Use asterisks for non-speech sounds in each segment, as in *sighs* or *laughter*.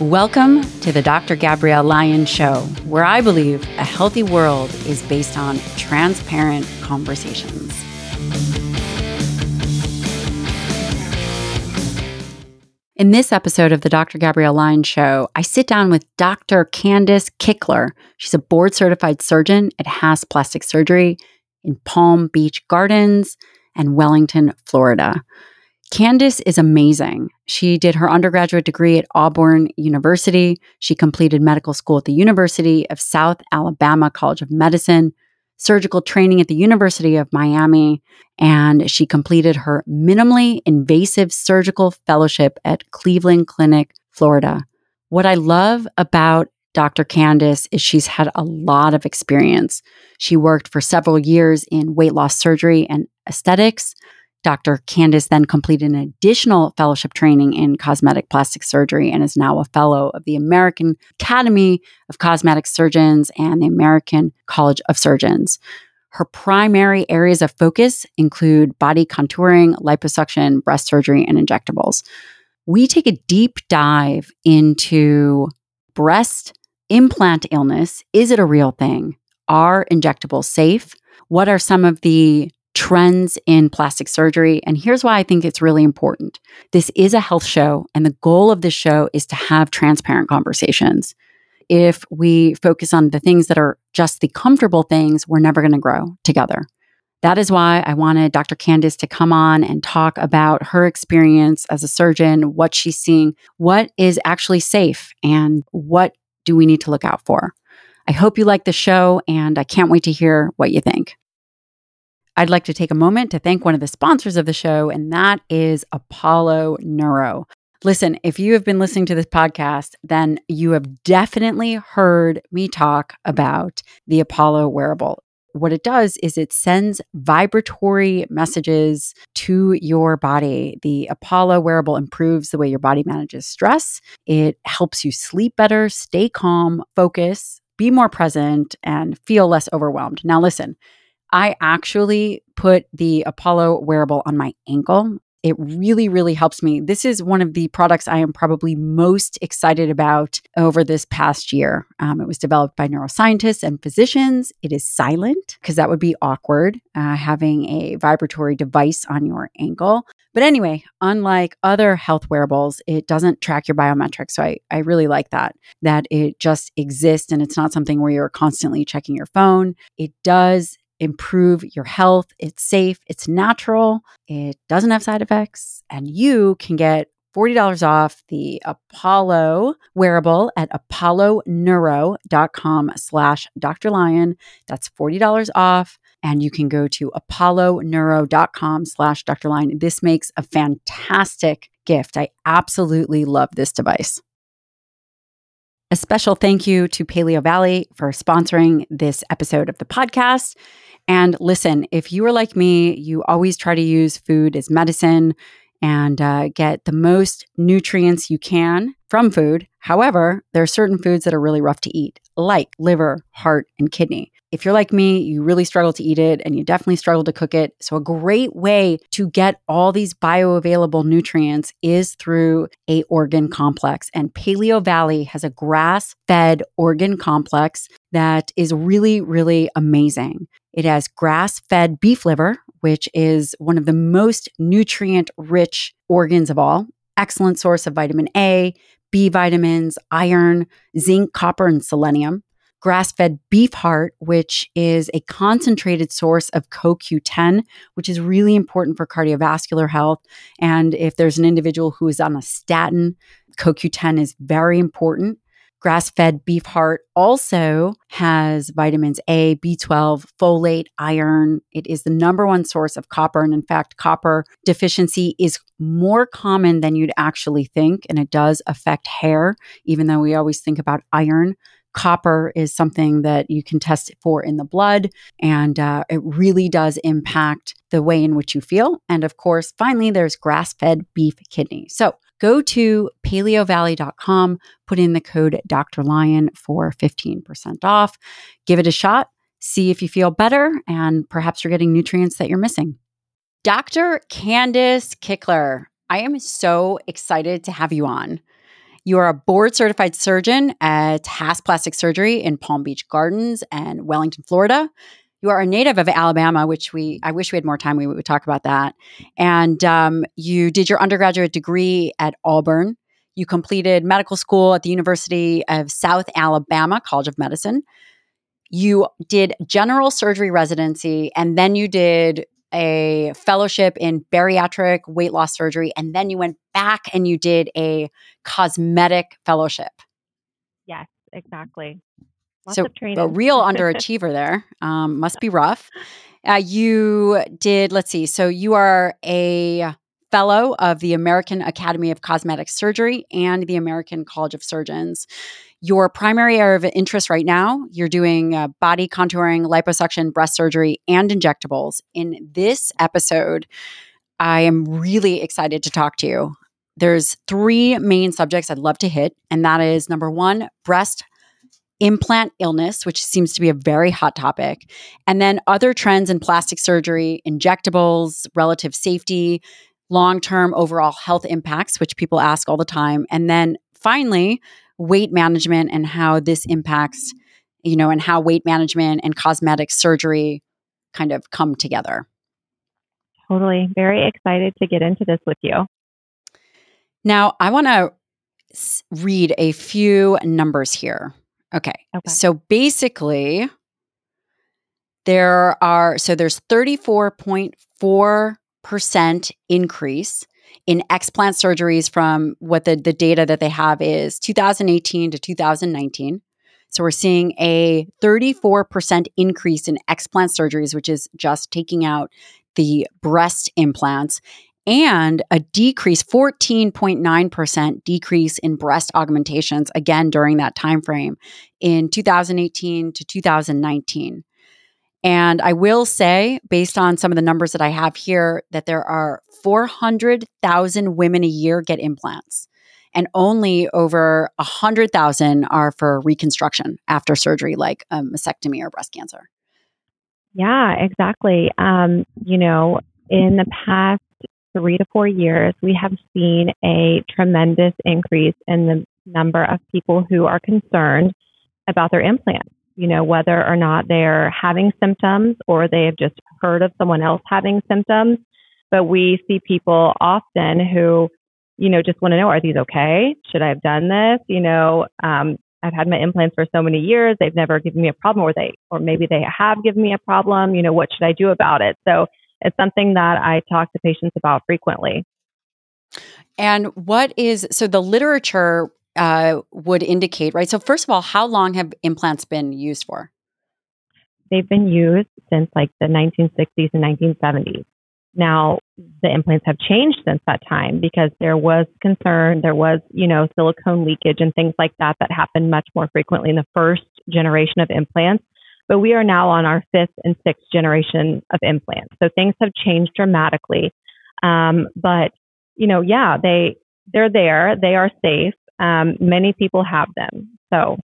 Welcome to the Dr. Gabrielle Lyon Show, where I believe a healthy world is based on transparent conversations. In this episode of the Dr. Gabrielle Lyon Show, I sit down with Dr. Kandace Kichler. She's a board certified surgeon at Hass Plastic Surgery in Palm Beach Gardens and Wellington, Florida. Kandace is amazing. She did her undergraduate degree at Auburn University. She completed medical school at the University of South Alabama College of Medicine, surgical training at the University of Miami, and she completed her minimally invasive surgical fellowship at Cleveland Clinic, Florida. What I love about Dr. Kandace is she's had a lot of experience. She worked for several years in weight loss surgery and aesthetics. Dr. Kandace then completed an additional fellowship training in cosmetic plastic surgery and is now a fellow of the American Academy of Cosmetic Surgeons and the American College of Surgeons. Her primary areas of focus include body contouring, liposuction, breast surgery, and injectables. We take a deep dive into breast implant illness. Is it a real thing? Are injectables safe? What are some of the trends in plastic surgery. And here's why I think it's really important this is a health show, and the goal of this show is to have transparent conversations. If we focus on the things that are just the comfortable things, we're never going to grow together. That is why I wanted Dr. Kandace to come on and talk about her experience as a surgeon, what she's seeing, what is actually safe, and what do we need to look out for. I hope you like the show, and I can't wait to hear what you think. I'd like to take a moment to thank one of the sponsors of the show, and that is Apollo Neuro. Listen, if you have been listening to this podcast, then you have definitely heard me talk about the Apollo wearable. What it does is it sends vibratory messages to your body. The Apollo wearable improves the way your body manages stress. It helps you sleep better, stay calm, focus, be more present, and feel less overwhelmed. Now, listen, I actually put the Apollo wearable on my ankle. It really, really helps me. This is one of the products I am probably most excited about over this past year. Um, it was developed by neuroscientists and physicians. It is silent because that would be awkward uh, having a vibratory device on your ankle. But anyway, unlike other health wearables, it doesn't track your biometrics. So I, I really like that, that it just exists and it's not something where you're constantly checking your phone. It does improve your health. It's safe, it's natural, it doesn't have side effects, and you can get $40 off the Apollo wearable at apolloneuro.com slash Dr. Lyon. That's $40 off. And you can go to apolloneuro.com slash Dr. Lyon. This makes a fantastic gift. I absolutely love this device. A special thank you to Paleovalley for sponsoring this episode of the podcast. And listen, if you are like me, you always try to use food as medicine and uh, get the most nutrients you can from food. However, there are certain foods that are really rough to eat, like liver, heart, and kidney. If you're like me, you really struggle to eat it and you definitely struggle to cook it. So, a great way to get all these bioavailable nutrients is through a organ complex. And Paleovalley has a grass fed organ complex that is really, really amazing. It has grass fed beef liver, which is one of the most nutrient rich organs of all. Excellent source of vitamin A, B vitamins, iron, zinc, copper, and selenium. Grass fed beef heart, which is a concentrated source of CoQ10, which is really important for cardiovascular health. And if there's an individual who is on a statin, CoQ10 is very important. Grass fed beef heart also has vitamins A, B12, folate, iron. It is the number one source of copper. And in fact, copper deficiency is more common than you'd actually think. And it does affect hair, even though we always think about iron. Copper is something that you can test for in the blood, and uh, it really does impact the way in which you feel. And of course, finally, there's grass fed beef kidney. So, go to paleovalley.com, put in the code Dr. Lyon for 15% off. Give it a shot, see if you feel better, and perhaps you're getting nutrients that you're missing. Dr. Kandace Kichler, I am so excited to have you on. You are a board certified surgeon at Hass Plastic Surgery in Palm Beach Gardens and Wellington, Florida. You are a native of Alabama, which we I wish we had more time. We would talk about that. And um, you did your undergraduate degree at Auburn. You completed medical school at the University of South Alabama College of Medicine. You did general surgery residency, and then you did a fellowship in bariatric weight loss surgery, and then you went back and you did a cosmetic fellowship. Yes, exactly. Lots so a real *laughs* underachiever there. Um, must be rough. Uh, you did. Let's see. So you are a fellow of the American Academy of Cosmetic Surgery and the American College of Surgeons. Your primary area of interest right now, you're doing uh, body contouring, liposuction, breast surgery, and injectables. In this episode, I am really excited to talk to you. There's three main subjects I'd love to hit, and that is number one, breast implant illness, which seems to be a very hot topic, and then other trends in plastic surgery, injectables, relative safety, long term overall health impacts, which people ask all the time. And then finally, weight management and how this impacts, you know, and how weight management and cosmetic surgery kind of come together. Totally. Very excited to get into this with you. Now, I want to read a few numbers here. Okay. okay. So basically, there are, so there's 34.4% increase in explant surgeries from what the, the data that they have is 2018 to 2019. So we're seeing a 34% increase in explant surgeries, which is just taking out the breast implants and a decrease 14.9% decrease in breast augmentations again during that time frame in 2018 to 2019 and i will say based on some of the numbers that i have here that there are 400,000 women a year get implants and only over 100,000 are for reconstruction after surgery like a mastectomy or breast cancer. Yeah exactly. Um, you know in the past three to four years, we have seen a tremendous increase in the number of people who are concerned about their implants. You know, whether or not they're having symptoms or they have just heard of someone else having symptoms. But we see people often who, you know, just want to know, are these okay? Should I have done this? You know, um, I've had my implants for so many years. They've never given me a problem or they, or maybe they have given me a problem. You know, what should I do about it? So it's something that I talk to patients about frequently. And what is so the literature uh, would indicate, right? So, first of all, how long have implants been used for? They've been used since like the 1960s and 1970s. Now, the implants have changed since that time because there was concern, there was, you know, silicone leakage and things like that that happened much more frequently in the first generation of implants but we are now on our fifth and sixth generation of implants. So things have changed dramatically. Um, but you know, yeah, they they're there. They are safe. Um, many people have them. So,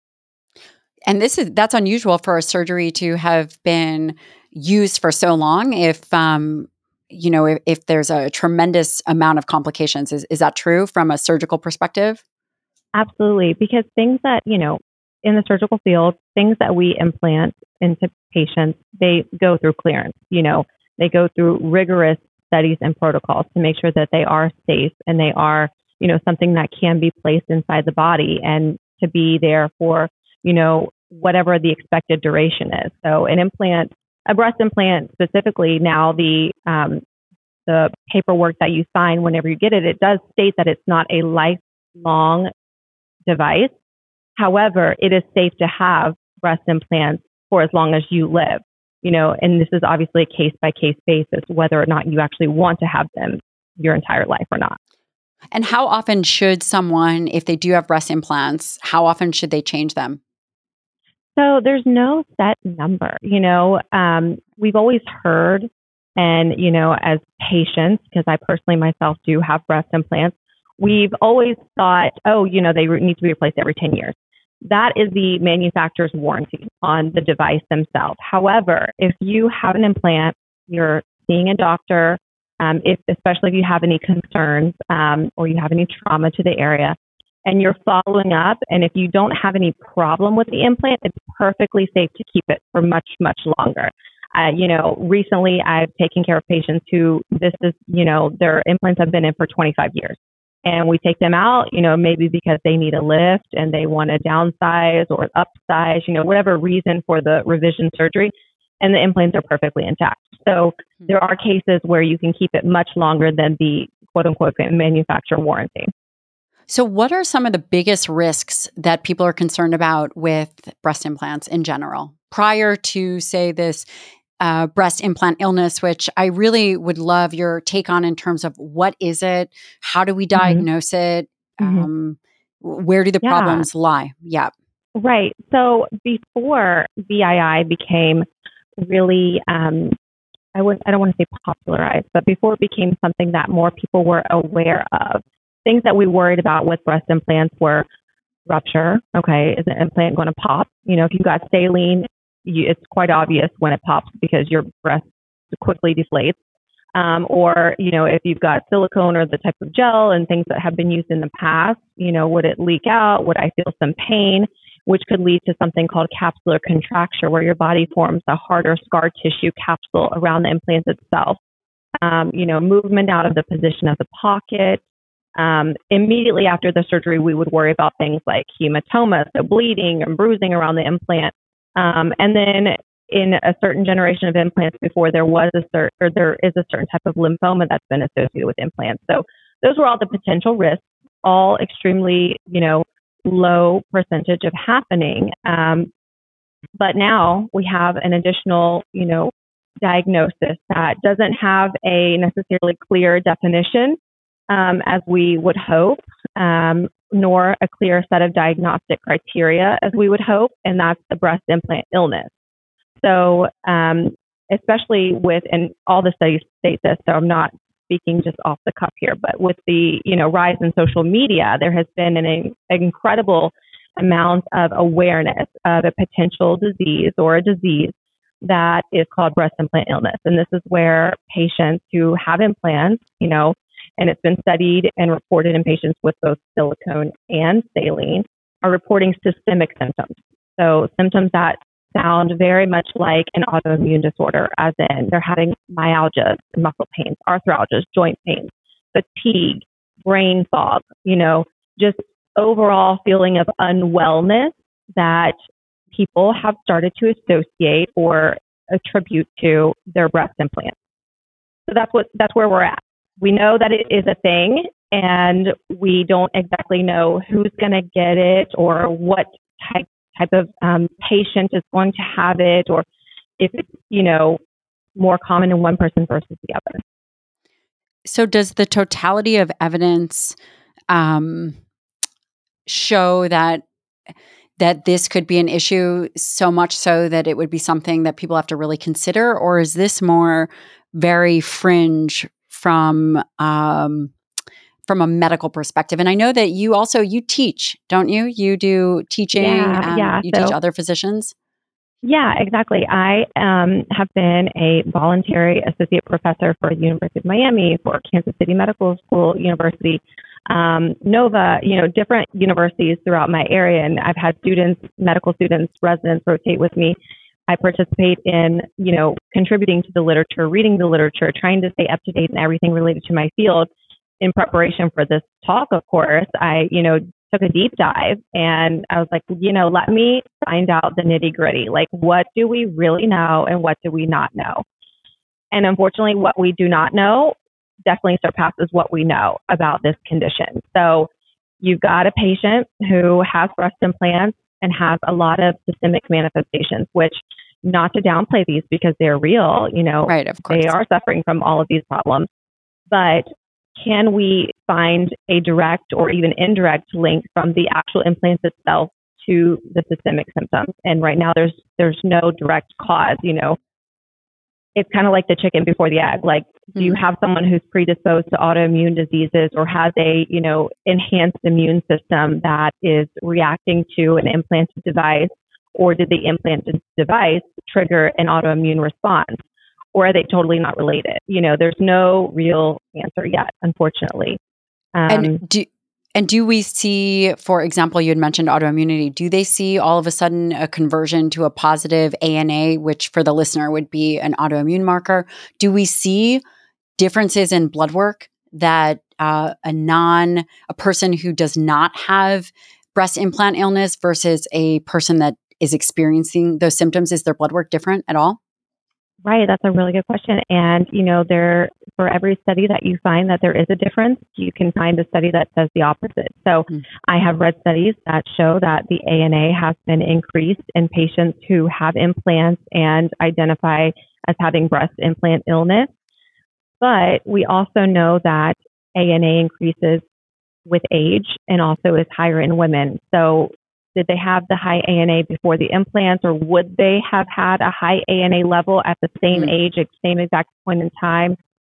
and this is that's unusual for a surgery to have been used for so long. If um, you know, if, if there's a tremendous amount of complications, is is that true from a surgical perspective? Absolutely, because things that you know in the surgical field, things that we implant into patients, they go through clearance. You know, they go through rigorous studies and protocols to make sure that they are safe and they are, you know, something that can be placed inside the body and to be there for, you know, whatever the expected duration is. So an implant, a breast implant specifically, now the um, the paperwork that you sign whenever you get it, it does state that it's not a lifelong device. However, it is safe to have breast implants for as long as you live. You know, and this is obviously a case by case basis, whether or not you actually want to have them your entire life or not. And how often should someone, if they do have breast implants, how often should they change them? So there's no set number. You know, um, we've always heard, and you know, as patients, because I personally myself do have breast implants, we've always thought, oh, you know, they need to be replaced every 10 years that is the manufacturer's warranty on the device themselves. However, if you have an implant, you're seeing a doctor, um, if, especially if you have any concerns um, or you have any trauma to the area, and you're following up, and if you don't have any problem with the implant, it's perfectly safe to keep it for much, much longer. Uh, you know, recently I've taken care of patients who this is, you know, their implants have been in for 25 years. And we take them out, you know, maybe because they need a lift and they want to downsize or upsize, you know, whatever reason for the revision surgery. And the implants are perfectly intact. So hmm. there are cases where you can keep it much longer than the quote unquote manufacturer warranty. So, what are some of the biggest risks that people are concerned about with breast implants in general? Prior to, say, this uh, breast implant illness, which I really would love your take on in terms of what is it, how do we mm-hmm. diagnose mm-hmm. it, um, where do the yeah. problems lie? Yeah. Right. So before BII became really, um, I would I don't want to say popularized, but before it became something that more people were aware of, things that we worried about with breast implants were rupture. Okay, is an implant going to pop? You know, if you got saline you, it's quite obvious when it pops because your breast quickly deflates. Um, or, you know, if you've got silicone or the type of gel and things that have been used in the past, you know, would it leak out? Would I feel some pain? Which could lead to something called capsular contracture, where your body forms a harder scar tissue capsule around the implant itself. Um, you know, movement out of the position of the pocket. Um, immediately after the surgery, we would worry about things like hematoma, so bleeding and bruising around the implant. Um, and then in a certain generation of implants before there was a certain or there is a certain type of lymphoma that's been associated with implants. So those were all the potential risks, all extremely, you know, low percentage of happening. Um, but now we have an additional, you know, diagnosis that doesn't have a necessarily clear definition um, as we would hope. Um, nor a clear set of diagnostic criteria as we would hope, and that's the breast implant illness. So, um, especially with, and all the studies state this, so I'm not speaking just off the cuff here, but with the you know rise in social media, there has been an, an incredible amount of awareness of a potential disease or a disease that is called breast implant illness. And this is where patients who have implants, you know, and it's been studied and reported in patients with both silicone and saline, are reporting systemic symptoms. So symptoms that sound very much like an autoimmune disorder, as in they're having myalgia, muscle pains, arthralgias, joint pains, fatigue, brain fog, you know, just overall feeling of unwellness that people have started to associate or attribute to their breast implants. So that's what that's where we're at we know that it is a thing and we don't exactly know who's going to get it or what type type of um, patient is going to have it or if it's you know more common in one person versus the other. So does the totality of evidence um, show that that this could be an issue so much so that it would be something that people have to really consider or is this more very fringe from um, from a medical perspective. And I know that you also you teach, don't you? You do teaching. Yeah, um, yeah. You so, teach other physicians. Yeah, exactly. I um, have been a voluntary associate professor for the University of Miami, for Kansas City Medical School University, um, Nova, you know, different universities throughout my area. And I've had students, medical students, residents rotate with me I participate in, you know, contributing to the literature, reading the literature, trying to stay up to date in everything related to my field. In preparation for this talk, of course, I, you know, took a deep dive and I was like, you know, let me find out the nitty gritty. Like, what do we really know and what do we not know? And unfortunately, what we do not know definitely surpasses what we know about this condition. So, you've got a patient who has breast implants and have a lot of systemic manifestations, which not to downplay these because they're real, you know, right, of course. they are suffering from all of these problems. But can we find a direct or even indirect link from the actual implants itself to the systemic symptoms? And right now there's there's no direct cause, you know, it's kind of like the chicken before the egg. Like, do you mm-hmm. have someone who's predisposed to autoimmune diseases or has a, you know, enhanced immune system that is reacting to an implanted device? Or did the implanted device trigger an autoimmune response? Or are they totally not related? You know, there's no real answer yet, unfortunately. Um, and do, And do we see, for example, you had mentioned autoimmunity, do they see all of a sudden a conversion to a positive ANA, which for the listener would be an autoimmune marker? Do we see differences in blood work that uh, a non, a person who does not have breast implant illness versus a person that is experiencing those symptoms? Is their blood work different at all? Right, that's a really good question. And you know, there for every study that you find that there is a difference, you can find a study that says the opposite. So mm. I have read studies that show that the ANA has been increased in patients who have implants and identify as having breast implant illness. But we also know that ANA increases with age and also is higher in women. So did they have the high ANA before the implants, or would they have had a high ANA level at the same mm-hmm. age, at the same exact point in time,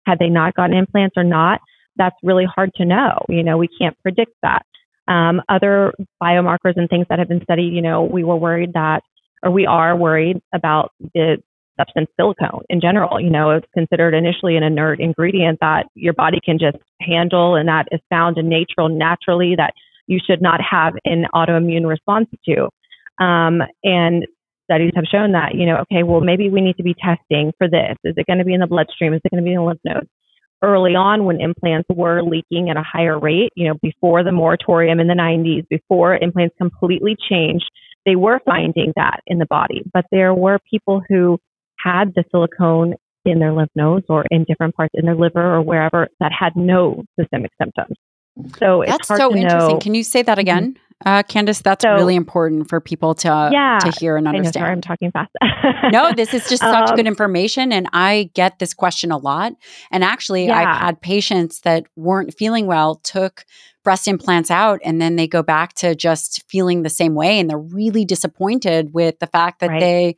had they not gotten implants or not? That's really hard to know. You know, we can't predict that. Um, other biomarkers and things that have been studied, you know, we were worried that, or we are worried about the substance silicone in general. You know, it's considered initially an inert ingredient that your body can just handle and that is found in nature naturally that you should not have an autoimmune response to. Um, and studies have shown that, you know, okay, well, maybe we need to be testing for this. Is it going to be in the bloodstream? Is it going to be in the lymph nodes? Early on, when implants were leaking at a higher rate, you know, before the moratorium in the 90s, before implants completely changed, they were finding that in the body. But there were people who had the silicone in their lymph nodes or in different parts in their liver or wherever that had no systemic symptoms. So that's so interesting. Know. Can you say that mm-hmm. again, uh, Kandace? That's so, really important for people to yeah, to hear and understand. Sorry, I'm talking fast. no, *laughs* this is just such um, good information, and I get this question a lot. And actually, yeah. I've had patients that weren't feeling well took breast implants out, and then they go back to just feeling the same way, and they're really disappointed with the fact that right. they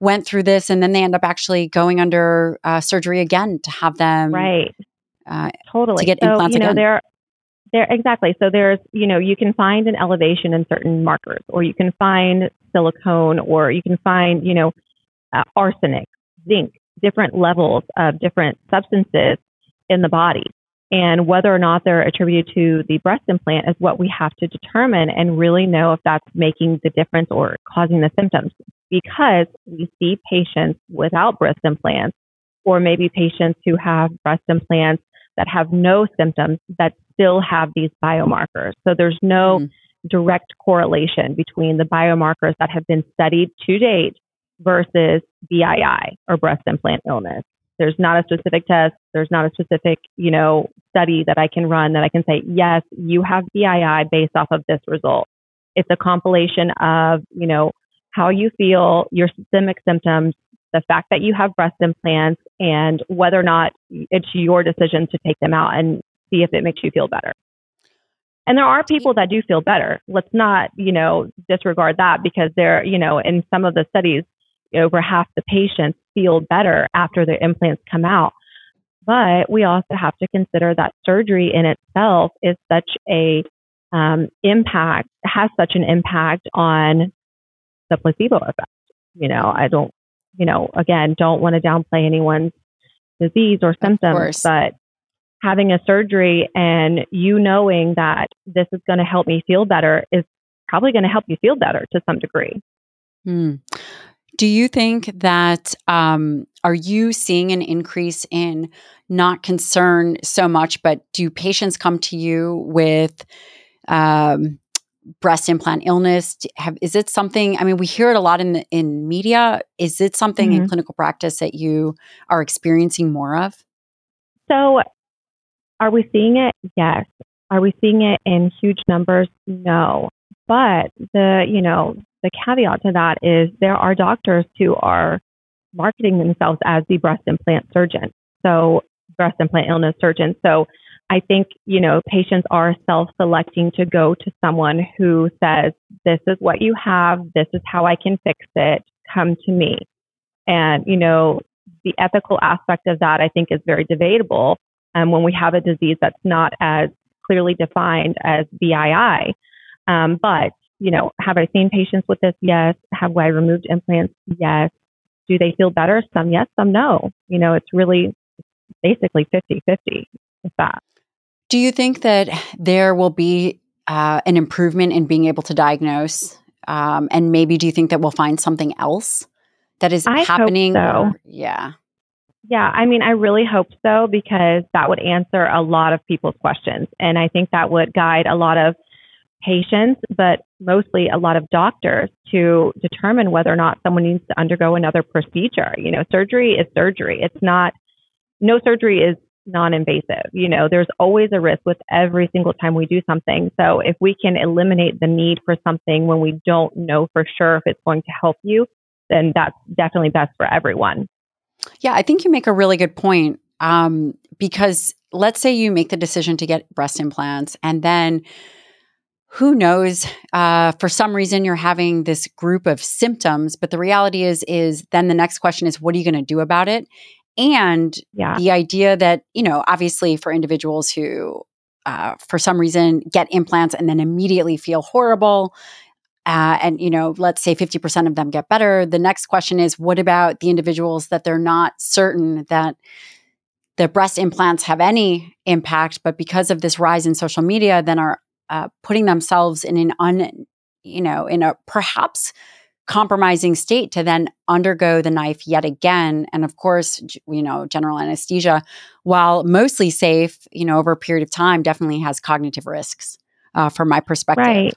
went through this, and then they end up actually going under uh, surgery again to have them right. Uh, totally. To get so, implants you know, again. There, there exactly. So there's, you know, you can find an elevation in certain markers, or you can find silicone, or you can find, you know, uh, arsenic, zinc, different levels of different substances in the body. And whether or not they're attributed to the breast implant is what we have to determine and really know if that's making the difference or causing the symptoms. Because we see patients without breast implants, or maybe patients who have breast implants that have no symptoms that still have these biomarkers. So there's no mm. direct correlation between the biomarkers that have been studied to date versus BII or breast implant illness. There's not a specific test. There's not a specific, you know, study that I can run that I can say, yes, you have BII based off of this result. It's a compilation of, you know, how you feel, your systemic symptoms, the fact that you have breast implants, and whether or not it's your decision to take them out and see if it makes you feel better. And there are people that do feel better. Let's not, you know, disregard that because there, you know, in some of the studies, over half the patients feel better after their implants come out. But we also have to consider that surgery in itself is such a um, impact, has such an impact on the placebo effect. You know, I don't, you know, again, don't want to downplay anyone's disease or symptoms, but having a surgery and you knowing that this is going to help me feel better is probably going to help you feel better to some degree. Hmm. Do you think that um, are you seeing an increase in not concern so much, but do patients come to you with um, breast implant illness? Have, is it something? I mean, we hear it a lot in the, in media. Is it something mm-hmm. in clinical practice that you are experiencing more of? So are we seeing it? Yes. Are we seeing it in huge numbers? No. But the, you know, the caveat to that is there are doctors who are marketing themselves as the breast implant surgeon. So breast implant illness surgeon. So I think, you know, patients are self-selecting to go to someone who says, this is what you have. This is how I can fix it. Come to me. And, you know, the ethical aspect of that, I think, is very debatable um, when we have a disease that's not as clearly defined as BII. Um, but, you know, have I seen patients with this? Yes. Have I removed implants? Yes. Do they feel better? Some yes, some no. You know, it's really basically 50 50 with that. Do you think that there will be uh, an improvement in being able to diagnose? Um, and maybe do you think that we'll find something else that is I happening? Hope so. Or, yeah. Yeah, I mean, I really hope so because that would answer a lot of people's questions. And I think that would guide a lot of patients, but mostly a lot of doctors to determine whether or not someone needs to undergo another procedure. You know, surgery is surgery. It's not, no surgery is non invasive. You know, there's always a risk with every single time we do something. So if we can eliminate the need for something when we don't know for sure if it's going to help you, then that's definitely best for everyone. Yeah, I think you make a really good point. Um, because let's say you make the decision to get breast implants and then who knows uh, for some reason you're having this group of symptoms but the reality is is then the next question is what are you going to do about it and yeah. the idea that you know obviously for individuals who uh, for some reason get implants and then immediately feel horrible uh, and you know let's say 50% of them get better. The next question is what about the individuals that they're not certain that the breast implants have any impact but because of this rise in social media then are uh, putting themselves in an un you know in a perhaps compromising state to then undergo the knife yet again. And of course you know general anesthesia while mostly safe you know over a period of time definitely has cognitive risks uh, from my perspective. Right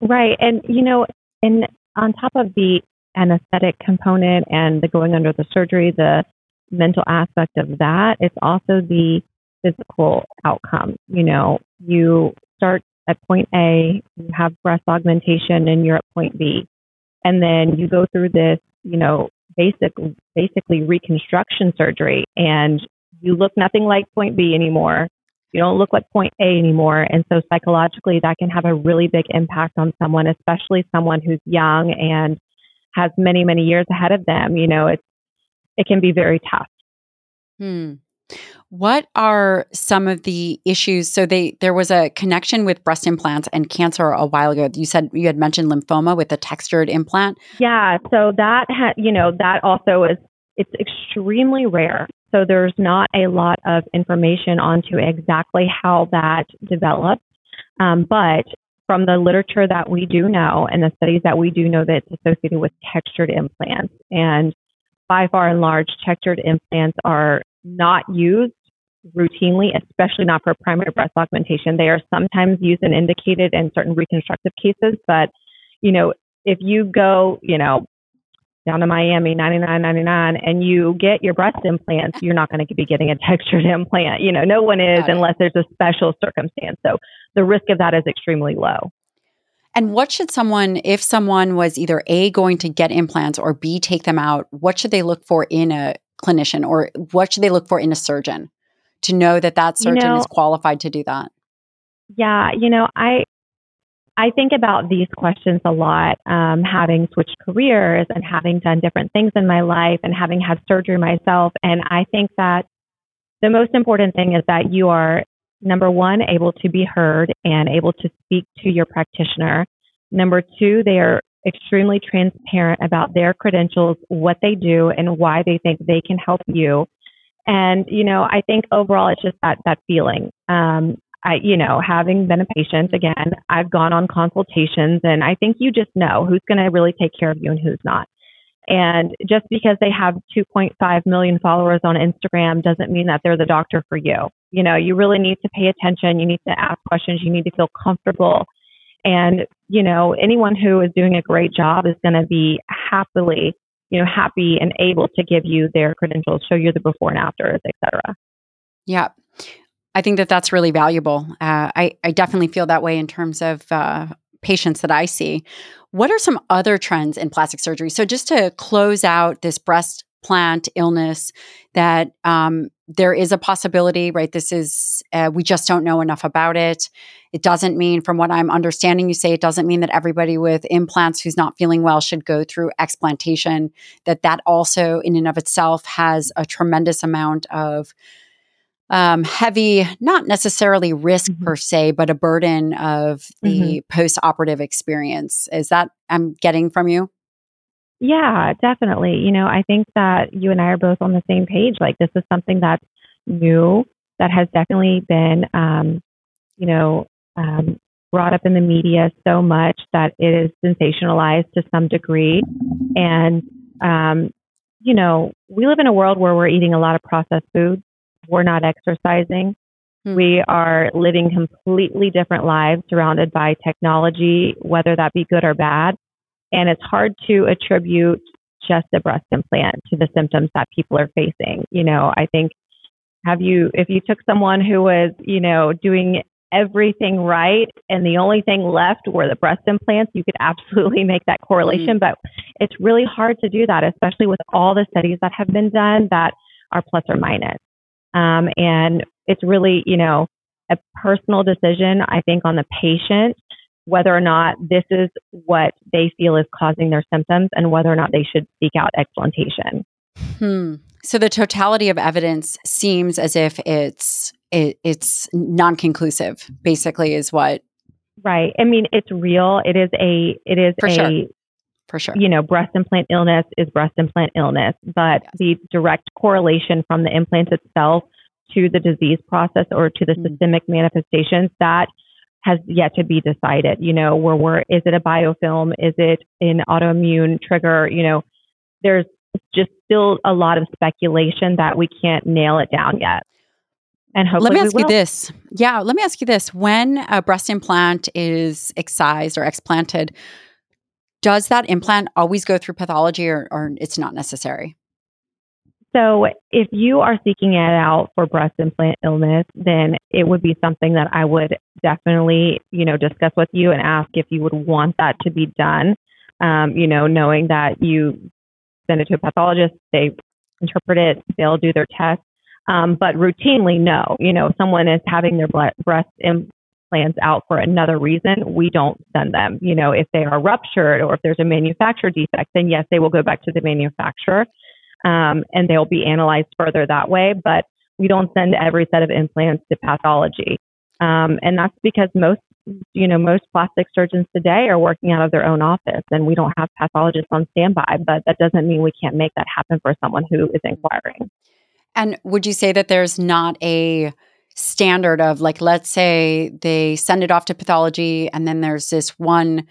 Right. And, you know, and on top of the anesthetic component and the going under the surgery, the mental aspect of that, it's also the physical outcome. You know, you start at point A, you have breast augmentation, and you're at point B. And then you go through this, you know, basic, basically reconstruction surgery, and you look nothing like point B anymore you don't look like point A anymore. And so psychologically, that can have a really big impact on someone, especially someone who's young and has many, many years ahead of them. You know, it's, it can be very tough. Hmm. What are some of the issues? So they there was a connection with breast implants and cancer a while ago. You said you had mentioned lymphoma with a textured implant. Yeah, so that had you know that also is it's extremely rare. So there's not a lot of information onto exactly how that develops. Um, but from the literature that we do know and the studies that we do know that it's associated with textured implants. And by far and large, textured implants are not used routinely, especially not for primary breast augmentation. They are sometimes used and indicated in certain reconstructive cases, but you know, if you go, you know, down to Miami, ninety nine ninety nine, and you get your breast implants, you're not going to be getting a textured *laughs* implant. You know, no one is unless there's a special circumstance. So the risk of that is extremely low. And what should someone, if someone was either A, going to get implants or B, take them out, what should they look for in a clinician or what should they look for in a surgeon to know that that surgeon you know, is qualified to do that? Yeah, you know, I I think about these questions a lot, um, having switched careers and having done different things in my life and having had surgery myself. And I think that the most important thing is that you are, number one, able to be heard and able to speak to your practitioner. Number two, they are extremely transparent about their credentials, what they do, and why they think they can help you. And, you know, I think overall it's just that, that feeling. Um, I, you know, having been a patient again, I've gone on consultations and I think you just know who's going to really take care of you and who's not. And just because they have 2.5 million followers on Instagram doesn't mean that they're the doctor for you. You know, you really need to pay attention. You need to ask questions. You need to feel comfortable. And, you know, anyone who is doing a great job is going to be happily, you know, happy and able to give you their credentials, show you the before and afters, et cetera. Yeah. I think that that's really valuable. Uh, I, I definitely feel that way in terms of uh, patients that I see. What are some other trends in plastic surgery? So, just to close out this breast plant illness, that um, there is a possibility, right? This is, uh, we just don't know enough about it. It doesn't mean, from what I'm understanding, you say it doesn't mean that everybody with implants who's not feeling well should go through explantation, that that also, in and of itself, has a tremendous amount of um, heavy, not necessarily risk mm-hmm. per se, but a burden of the mm-hmm. post operative experience. Is that I'm getting from you? Yeah, definitely. You know, I think that you and I are both on the same page. Like, this is something that's new that has definitely been, um, you know, um, brought up in the media so much that it is sensationalized to some degree. And, um, you know, we live in a world where we're eating a lot of processed food. We're not exercising. Hmm. We are living completely different lives surrounded by technology, whether that be good or bad. And it's hard to attribute just a breast implant to the symptoms that people are facing. You know, I think have you if you took someone who was, you know, doing everything right and the only thing left were the breast implants, you could *laughs* absolutely make that correlation. Mm-hmm. But it's really hard to do that, especially with all the studies that have been done that are plus or minus. Um, and it's really, you know, a personal decision, I think, on the patient whether or not this is what they feel is causing their symptoms and whether or not they should seek out explantation. Hmm. So the totality of evidence seems as if it's it, it's non-conclusive. Basically, is what. Right. I mean, it's real. It is a. It is For a. Sure. For sure. You know, breast implant illness is breast implant illness, but yes. the direct correlation from the implants itself to the disease process or to the mm. systemic manifestations that has yet to be decided. You know, where we're is it a biofilm? Is it an autoimmune trigger? You know, there's just still a lot of speculation that we can't nail it down yet. And hopefully, let me ask you this. Yeah, let me ask you this: When a breast implant is excised or explanted, does that implant always go through pathology, or, or it's not necessary? So, if you are seeking it out for breast implant illness, then it would be something that I would definitely, you know, discuss with you and ask if you would want that to be done. Um, you know, knowing that you send it to a pathologist, they interpret it, they'll do their test. Um, but routinely, no. You know, someone is having their breast implants out for another reason, we don't send them. You know, if they are ruptured or if there's a manufacturer defect, then yes, they will go back to the manufacturer um, and they'll be analyzed further that way. But we don't send every set of implants to pathology. Um, and that's because most, you know, most plastic surgeons today are working out of their own office and we don't have pathologists on standby, but that doesn't mean we can't make that happen for someone who is inquiring. And would you say that there's not a standard of like, let's say they send it off to pathology and then there's this one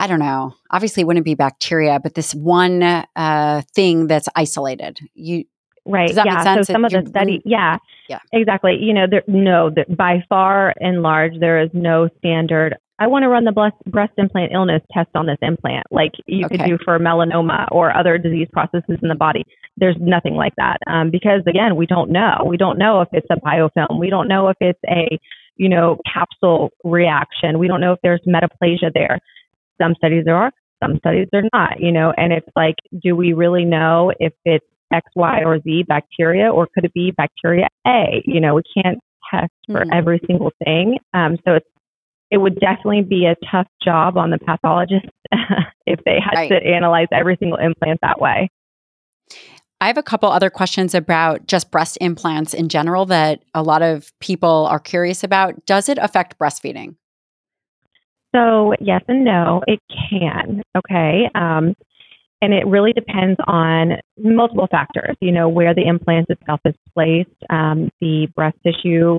I don't know. Obviously, it wouldn't be bacteria, but this one uh, thing that's isolated. You right? yeah. So some of the study, yeah, yeah, exactly. You know, there, no, there, by far and large, there is no standard. I want to run the breast, breast implant illness test on this implant, like you okay. could do for melanoma or other disease processes in the body. There's nothing like that um, because again, we don't know. We don't know if it's a biofilm. We don't know if it's a you know capsule reaction. We don't know if there's metaplasia there. Some studies there are, some studies there not, you know, and it's like, do we really know if it's X, Y, or Z bacteria, or could it be bacteria A? You know, we can't test for mm-hmm. every single thing. Um, so it's, it would definitely be a tough job on the pathologist *laughs* if they had right. to analyze every single implant that way. I have a couple other questions about just breast implants in general that a lot of people are curious about. Does it affect breastfeeding? So, yes and no, it can. Okay. Um, and it really depends on multiple factors, you know, where the implant itself is placed, um, the breast tissue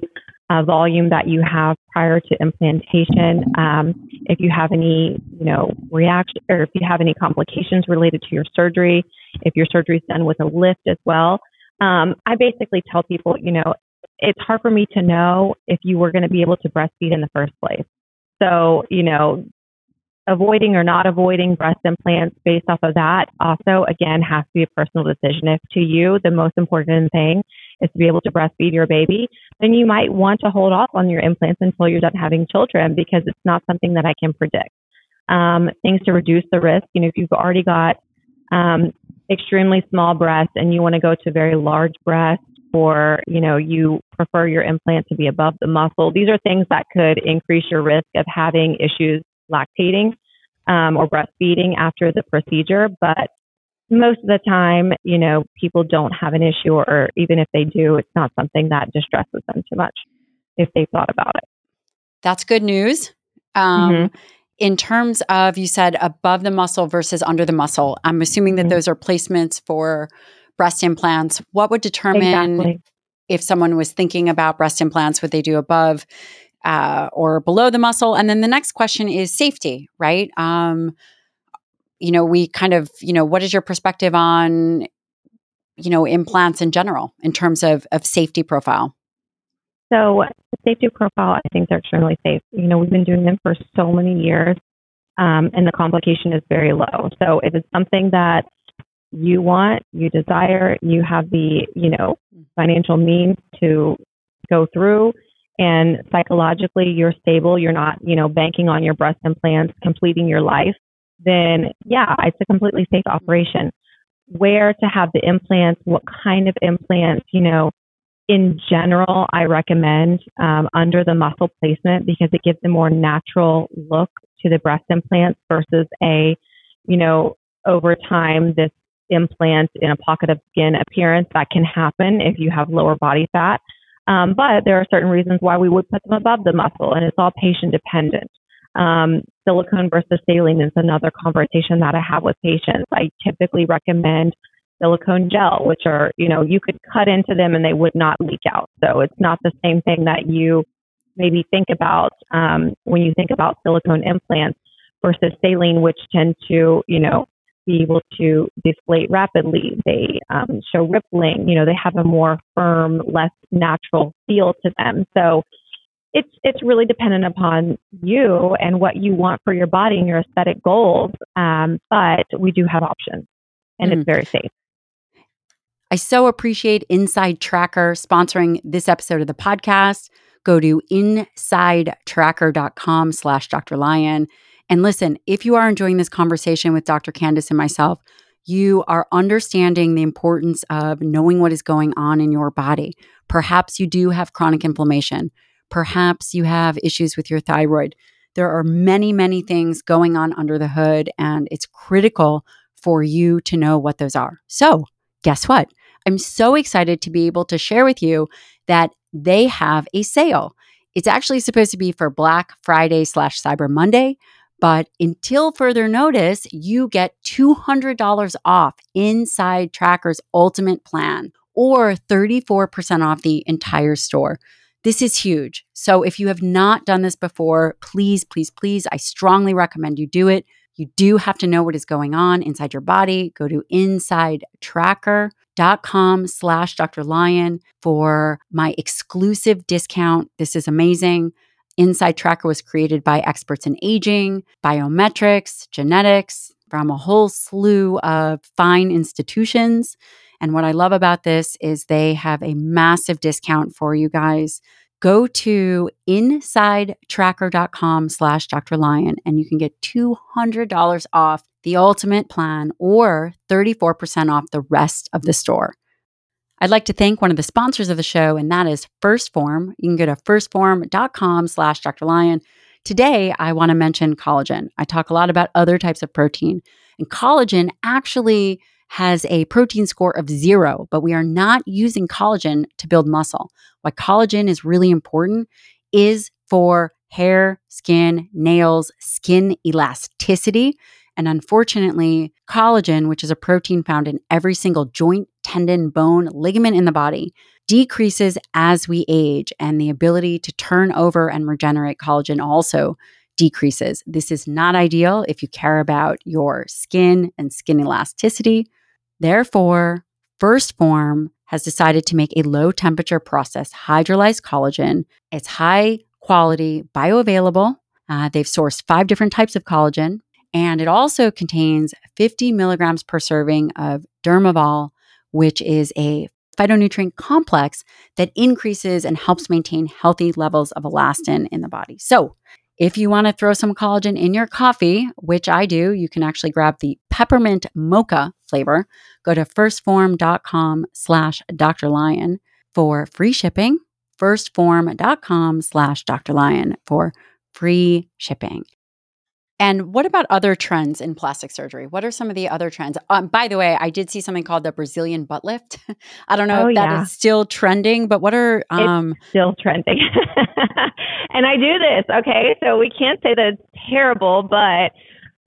uh, volume that you have prior to implantation, um, if you have any, you know, reaction or if you have any complications related to your surgery, if your surgery is done with a lift as well. Um, I basically tell people, you know, it's hard for me to know if you were going to be able to breastfeed in the first place. So, you know, avoiding or not avoiding breast implants based off of that also, again, has to be a personal decision. If to you the most important thing is to be able to breastfeed your baby, then you might want to hold off on your implants until you're done having children because it's not something that I can predict. Um, things to reduce the risk, you know, if you've already got um, extremely small breasts and you want to go to very large breasts, or you know you prefer your implant to be above the muscle these are things that could increase your risk of having issues lactating um, or breastfeeding after the procedure but most of the time you know people don't have an issue or, even if they do it's not something that distresses them too much if they thought about it that's good news um, mm-hmm. in terms of you said above the muscle versus under the muscle i'm assuming that mm-hmm. those are placements for breast implants, what would determine exactly. if someone was thinking about breast implants, would they do above uh, or below the muscle? And then the next question is safety, right? Um, you know, we kind of, you know, what is your perspective on, you know, implants in general in terms of, of safety profile? So, safety profile, I think they're extremely safe. You know, we've been doing them for so many years, um, and the complication is very low. So, if it's something that you want, you desire, you have the, you know, financial means to go through, and psychologically you're stable, you're not, you know, banking on your breast implants, completing your life, then yeah, it's a completely safe operation. Where to have the implants, what kind of implants, you know, in general, I recommend um, under the muscle placement because it gives a more natural look to the breast implants versus a, you know, over time, this implant in a pocket of skin appearance that can happen if you have lower body fat. Um, but there are certain reasons why we would put them above the muscle, and it's all patient dependent. Um, silicone versus saline is another conversation that I have with patients. I typically recommend silicone gel, which are, you know, you could cut into them and they would not leak out. So it's not the same thing that you maybe think about um, when you think about silicone implants versus saline, which tend to, you know, be able to deflate rapidly. They um, show rippling. You know, they have a more firm, less natural feel to them. So it's it's really dependent upon you and what you want for your body and your aesthetic goals. Um, but we do have options, and mm. it's very safe. I so appreciate Inside Tracker sponsoring this episode of the podcast. Go to insidetracker.com slash Dr. Lyon. And listen, if you are enjoying this conversation with Dr. Kandace and myself, you are understanding the importance of knowing what is going on in your body. Perhaps you do have chronic inflammation. Perhaps you have issues with your thyroid. There are many, many things going on under the hood, and it's critical for you to know what those are. So, guess what? I'm so excited to be able to share with you that they have a sale. It's actually supposed to be for Black Friday slash Cyber Monday, but until further notice, you get $200 off Inside Tracker's Ultimate Plan or 34% off the entire store. This is huge. So if you have not done this before, please, please, please, I strongly recommend you do it. You do have to know what is going on inside your body. Go to insidetracker.com slash Dr. Lyon for my exclusive discount. This is amazing. Inside Tracker was created by experts in aging, biometrics, genetics, from a whole slew of fine institutions. And what I love about this is they have a massive discount for you guys go to insidetracker.com slash Dr. Lyon and you can get $200 off the ultimate plan or 34% off the rest of the store. I'd like to thank one of the sponsors of the show, and that is 1st Phorm. You can go to firstphorm.com slash Dr. Lyon. Today, I want to mention collagen. I talk a lot about other types of protein, and collagen actually has a protein score of zero, but we are not using collagen to build muscle. Why collagen is really important is for hair, skin, nails, skin elasticity. And unfortunately, collagen, which is a protein found in every single joint, tendon, bone, ligament in the body, decreases as we age, and the ability to turn over and regenerate collagen also decreases. This is not ideal if you care about your skin and skin elasticity. Therefore, 1st Phorm has decided to make a low temperature process hydrolyzed collagen. It's high quality, bioavailable. Uh, they've sourced five different types of collagen, and it also contains 50 milligrams per serving of Dermavol, which is a phytonutrient complex that increases and helps maintain healthy levels of elastin in the body. So, if you want to throw some collagen in your coffee, which I do, you can actually grab the peppermint mocha flavor. Go to firstphorm.com slash Dr. Lyon for free shipping. Firstphorm.com slash Dr. Lyon for free shipping. And what about other trends in plastic surgery? What are some of the other trends? Um, by the way, I did see something called the Brazilian butt lift. *laughs* I don't know oh, if that yeah. is still trending, but what are um, it's still trending? *laughs* and I do this. Okay, so we can't say that it's terrible, but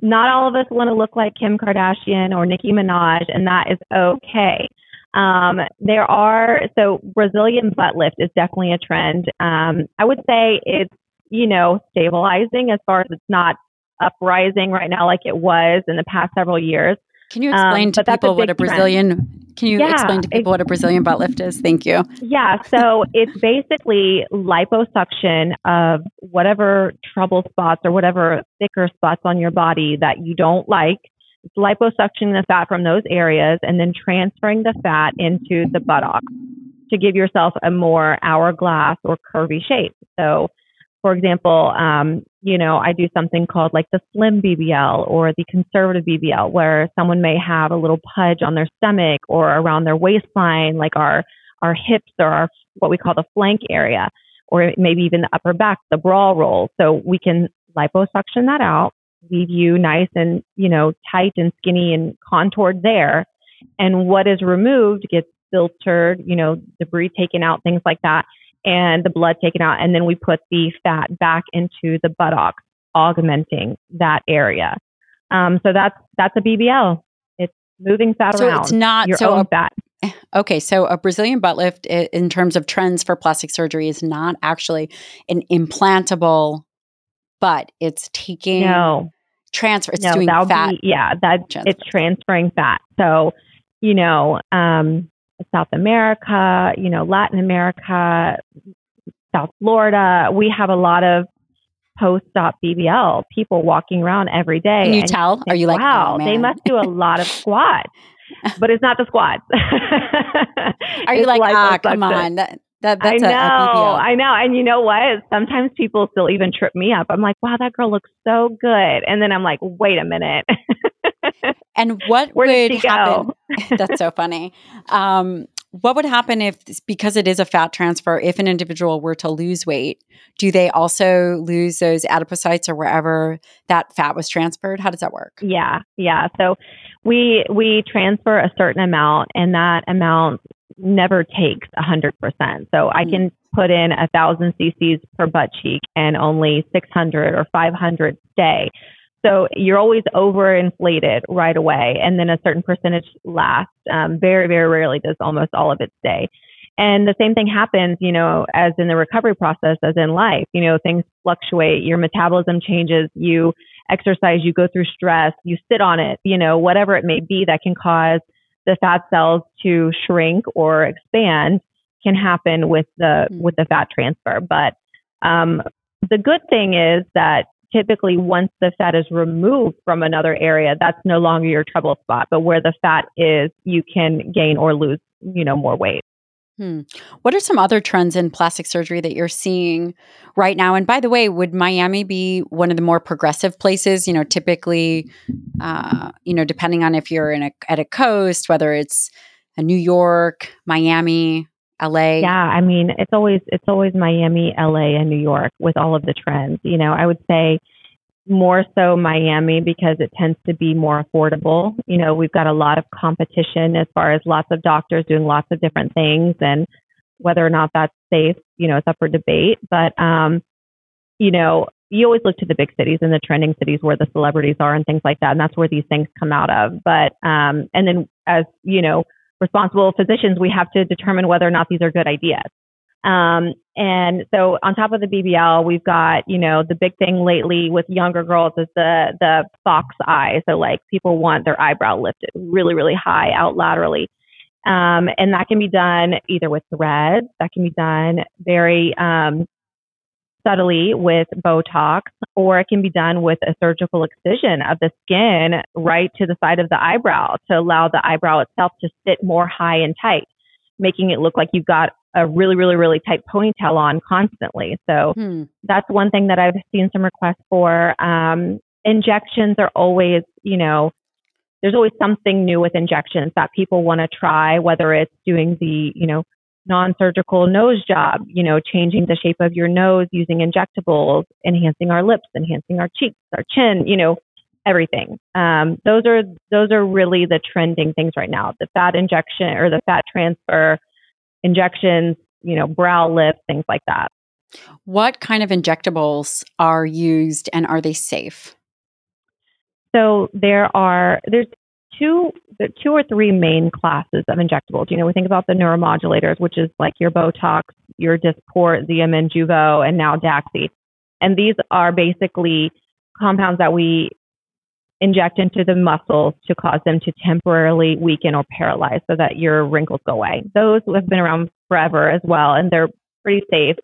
not all of us want to look like Kim Kardashian or Nicki Minaj, and that is okay. Um, there are so Brazilian butt lift is definitely a trend. Um, I would say it's you know stabilizing as far as it's not uprising right now like it was in the past several years. Can you explain um, to people a what a Brazilian? Trend. Can you yeah, explain to people what a Brazilian butt lift is? Thank you. Yeah, so *laughs* it's basically liposuction of whatever trouble spots or whatever thicker spots on your body that you don't like it's liposuctioning the fat from those areas and then transferring the fat into the buttocks to give yourself a more hourglass or curvy shape. So, for example, um, you know, I do something called like the slim BBL or the conservative BBL, where someone may have a little pudge on their stomach or around their waistline, like our our hips or our what we call the flank area, or maybe even the upper back, the bra roll. So we can liposuction that out leave you nice and, you know, tight and skinny and contoured there. And what is removed gets filtered, you know, debris taken out, things like that, and the blood taken out. And then we put the fat back into the buttocks, augmenting that area. Um, so that's, that's a BBL. It's moving fat around. so around. it's not your so own a, fat. *sighs* Okay, so a Brazilian butt lift in terms of trends for plastic surgery is not actually an implantable but it's taking no transfer. It's no, doing fat. Be, yeah, that it's transferring fat. So, you know, um, South America, you know, Latin America, South Florida, we have a lot of post-op BBL people walking around every day. Can you tell? Think, Are you like, wow, oh, they must do a lot of squats. *laughs* but it's not the squats. *laughs* Are you like, ah, come on? That, that, that's I know, a, a I know. And you know what? Sometimes people still even trip me up. I'm like, wow, that girl looks so good. And then I'm like, wait a minute. *laughs* and what would happen? *laughs* that's so funny. Um, what would happen if, because it is a fat transfer, if an individual were to lose weight, do they also lose those adipocytes or wherever that fat was transferred? How does that work? Yeah, yeah. So we we transfer a certain amount, and that amount never takes a 100%. So I can put in a thousand cc's per butt cheek and only 600 or 500 stay. So you're always overinflated right away, and then a certain percentage lasts. Um, very, very rarely does almost all of it stay. And the same thing happens, you know, as in the recovery process, as in life. You know, things fluctuate. Your metabolism changes. You exercise. You go through stress. You sit on it. You know, whatever it may be that can cause the fat cells to shrink or expand can happen with the mm-hmm. with the fat transfer. But um, the good thing is that typically once the fat is removed from another area, that's no longer your trouble spot. But where the fat is, you can gain or lose, you know, more weight. Hmm. What are some other trends in plastic surgery that you're seeing right now? And by the way, would Miami be one of the more progressive places? You know, typically, uh, you know, depending on if you're in a at a coast, whether it's a New York, Miami, LA. Yeah, I mean, it's always it's always Miami, LA, and New York with all of the trends. You know, I would say more so Miami because it tends to be more affordable. You know, we've got a lot of competition as far as lots of doctors doing lots of different things and whether or not that's safe, you know, it's up for debate. But um, you know, you always look to the big cities and the trending cities where the celebrities are and things like that, and that's where these things come out of. But um, and then as you know, responsible physicians, we have to determine whether or not these are good ideas. Um, and so on top of the BBL, we've got, you know, the big thing lately with younger girls is the, the fox eye. So like people want their eyebrow lifted really, really high out laterally. Um, and that can be done either with threads, that can be done very, um, subtly with Botox, or it can be done with a surgical excision of the skin right to the side of the eyebrow to allow the eyebrow itself to sit more high and tight, making it look like you've got a really, really, really tight ponytail on constantly. So hmm. that's one thing that I've seen some requests for. Um, injections are always, you know, there's always something new with injections that people want to try, whether it's doing the, you know, non-surgical nose job, you know, changing the shape of your nose using injectables, enhancing our lips, enhancing our cheeks, our chin, you know, everything. Um, those are those are really the trending things right now. The fat injection or the fat transfer, injections, you know, brow lift, things like that. What kind of injectables are used and are they safe? So there are there's two the two or three main classes of injectables. You know, we think about the neuromodulators, which is like your Botox, your Dysport, Xeomin, Jeuveau, and now Daxi. And these are basically compounds that we inject into the muscles to cause them to temporarily weaken or paralyze so that your wrinkles go away. Those have been around forever as well, and they're pretty safe.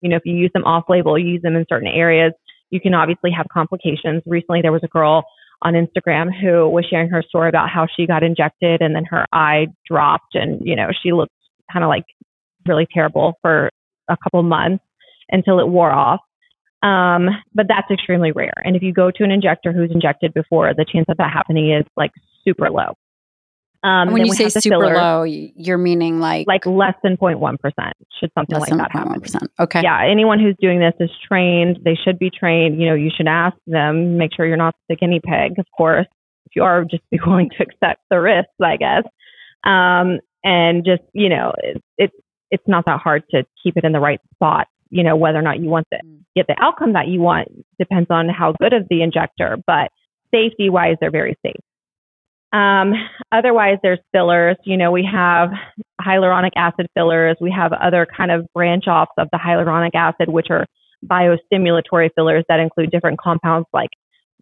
You know, if you use them off label, you use them in certain areas, you can obviously have complications. Recently, there was a girl on Instagram who was sharing her story about how she got injected and then her eye dropped and, you know, she looked kind of like really terrible for a couple months until it wore off. Um, but that's extremely rare. And if you go to an injector who's injected before, the chance of that happening is like super low. Um, when you say super filler, low, you're meaning like like less than 0.1 percent. Should something like that happen? percent Okay. Yeah. Anyone who's doing this is trained. They should be trained. You know, you should ask them. Make sure you're not the guinea pig, of course. If you are, just be *laughs* willing to accept the risks, I guess. Um, and just you know, it's it, it's not that hard to keep it in the right spot you know, whether or not you want to mm. get the outcome that you want depends on how good of the injector, but safety wise, they're very safe. Um, otherwise, there's fillers. You know, we have hyaluronic acid fillers. We have other kind of branch offs of the hyaluronic acid, which are biostimulatory fillers that include different compounds like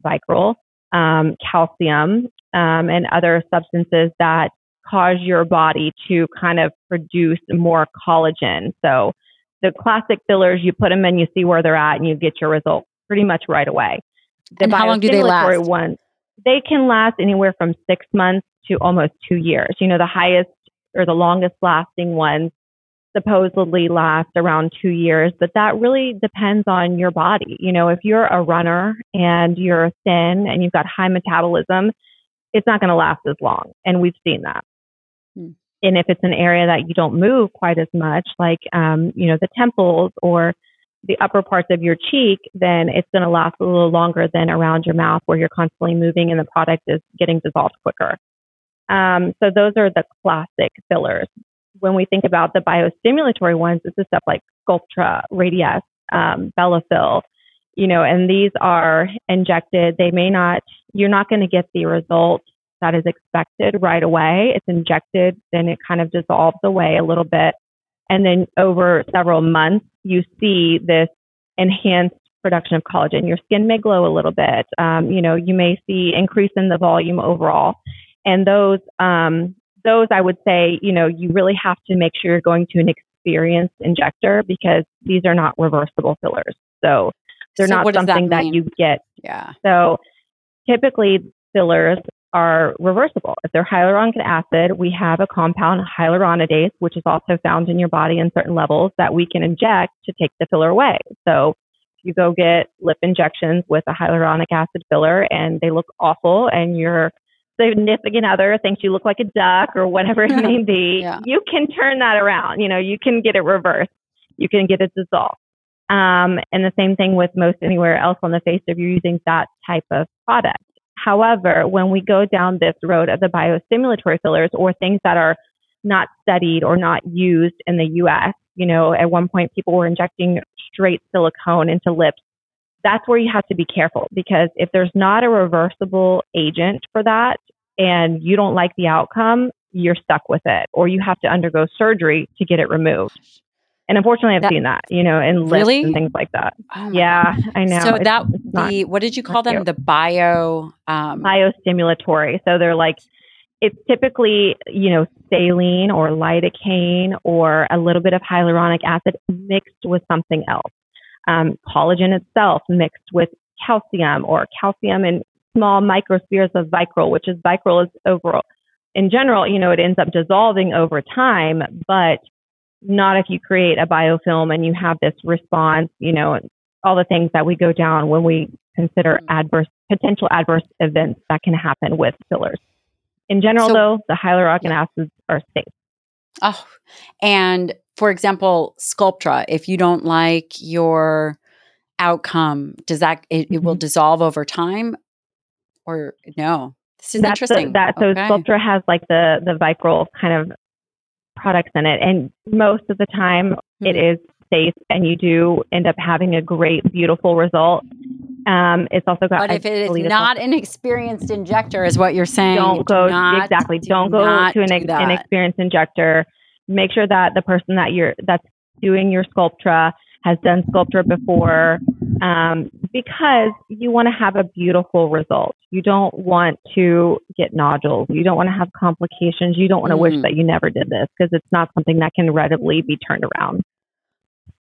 Vicryl, um, calcium, um, and other substances that cause your body to kind of produce more collagen. So the classic fillers, you put them in, you see where they're at, and you get your result pretty much right away. The and how long do they last? Ones, they can last anywhere from six months to almost two years. You know, the highest or the longest lasting ones supposedly last around two years, but that really depends on your body. You know, if you're a runner and you're thin and you've got high metabolism, it's not going to last as long. And we've seen that. Hmm and if it's an area that you don't move quite as much, like um, you know the temples or the upper parts of your cheek, then it's going to last a little longer than around your mouth where you're constantly moving and the product is getting dissolved quicker. Um, so those are the classic fillers. When we think about the biostimulatory ones, this is stuff like Sculptra, Radiesse, um, Bellafill, you know, and these are injected. They may not, you're not going to get the result that is expected right away. It's injected, then it kind of dissolves away a little bit. And then over several months, you see this enhanced production of collagen. Your skin may glow a little bit. Um, you know, you may see increase in the volume overall. And those, um, those I would say, you know, you really have to make sure you're going to an experienced injector because these are not reversible fillers. So they're so not something that, that you get. Yeah. So typically fillers are reversible. If they're hyaluronic acid, we have a compound hyaluronidase, which is also found in your body in certain levels that we can inject to take the filler away. So if you go get lip injections with a hyaluronic acid filler and they look awful and your significant other thinks you look like a duck or whatever it *laughs* may be, yeah. you can turn that around. You know, you can get it reversed. You can get it dissolved. Um, and the same thing with most anywhere else on the face if you're using that type of product. However, when we go down this road of the biostimulatory fillers or things that are not studied or not used in the US, you know, at one point people were injecting straight silicone into lips. That's where you have to be careful because if there's not a reversible agent for that and you don't like the outcome, you're stuck with it or you have to undergo surgery to get it removed. And unfortunately, I've that, seen that, you know, in lists really? and things like that. Oh yeah, God. I know. So it's, that it's not, the what did you call them? Cute. The bio um, biostimulatory. So they're like it's typically you know saline or lidocaine or a little bit of hyaluronic acid mixed with something else. Um, collagen itself mixed with calcium or calcium in small microspheres of Vicryl, which is Vicryl is overall in general, you know, it ends up dissolving over time, but not if you create a biofilm and you have this response, you know, all the things that we go down when we consider mm-hmm. adverse potential adverse events that can happen with fillers. In general, so, though, the hyaluronic yeah. acids are safe. Oh, and for example, Sculptra, if you don't like your outcome, does that it, mm-hmm. it will mm-hmm. dissolve over time, or no? This is That's interesting. The, that so okay. Sculptra has like the the Vicryl kind of products in it. And most of the time, mm-hmm. it is safe and you do end up having a great, beautiful result. Um, it's also got. But if it is not an experienced injector, is what you're saying, don't go do not, exactly. Do not go to an do inexperienced injector. Make sure that the person that you're that's doing your Sculptra has done Sculptra before, um, because you want to have a beautiful result. You don't want to get nodules. You don't want to have complications. You don't want to mm. wish that you never did this because it's not something that can readily be turned around.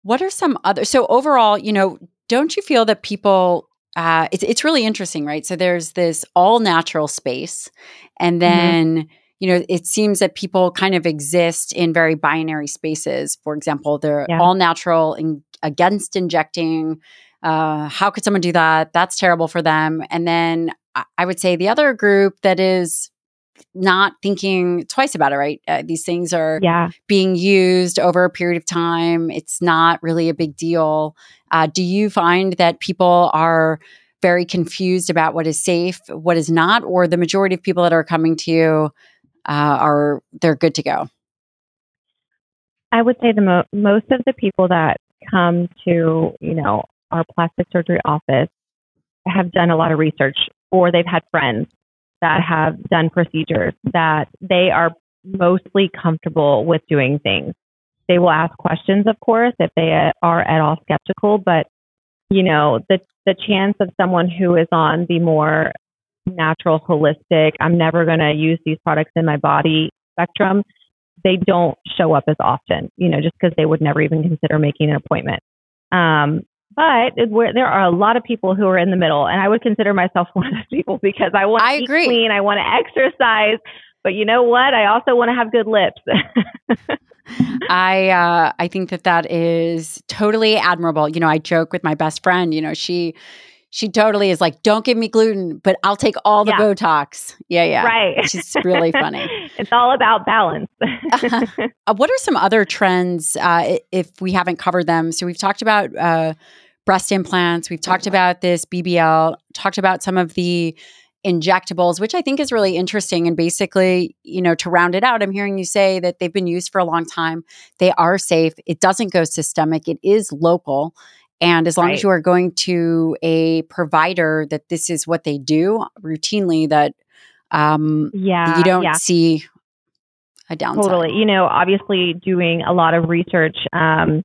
What are some other? So overall, you know, don't you feel that people? Uh, it's it's really interesting, right? So there's this all natural space, and mm-hmm. then. Mm-hmm you know, it seems that people kind of exist in very binary spaces. For example, they're yeah. all natural and against injecting. Uh, how could someone do that? That's terrible for them. And then I would say the other group that is not thinking twice about it, right? Uh, these things are yeah. being used over a period of time. It's not really a big deal. Uh, do you find that people are very confused about what is safe, what is not, or the majority of people that are coming to you uh, are they're good to go? I would say the mo- most of the people that come to you know our plastic surgery office have done a lot of research, or they've had friends that have done procedures that they are mostly comfortable with doing things. They will ask questions, of course, if they are at all skeptical, but you know the the chance of someone who is on the more natural, holistic, I'm never going to use these products in my body spectrum, they don't show up as often, you know, just because they would never even consider making an appointment. Um, but there are a lot of people who are in the middle, and I would consider myself *laughs* one of those people because I want to eat agree. clean, I want to exercise, but you know what? I also want to have good lips. *laughs* I uh, I think that that is totally admirable. You know, I joke with my best friend. You know, she she totally is like, don't give me gluten, but I'll take all the yeah. Botox. Yeah, yeah. Right. She's really *laughs* funny. it's all about balance. *laughs* uh, what are some other trends uh, if we haven't covered them? So we've talked about uh, breast implants, we've talked about this BBL, talked about some of the injectables, which I think is really interesting. And basically, you know, to round it out, I'm hearing you say that they've been used for a long time. They are safe. It doesn't go systemic. It is local. And as long right. as you are going to a provider that this is what they do routinely, that um, yeah, you don't yeah. see a downside. Totally. You know, obviously doing a lot of research um,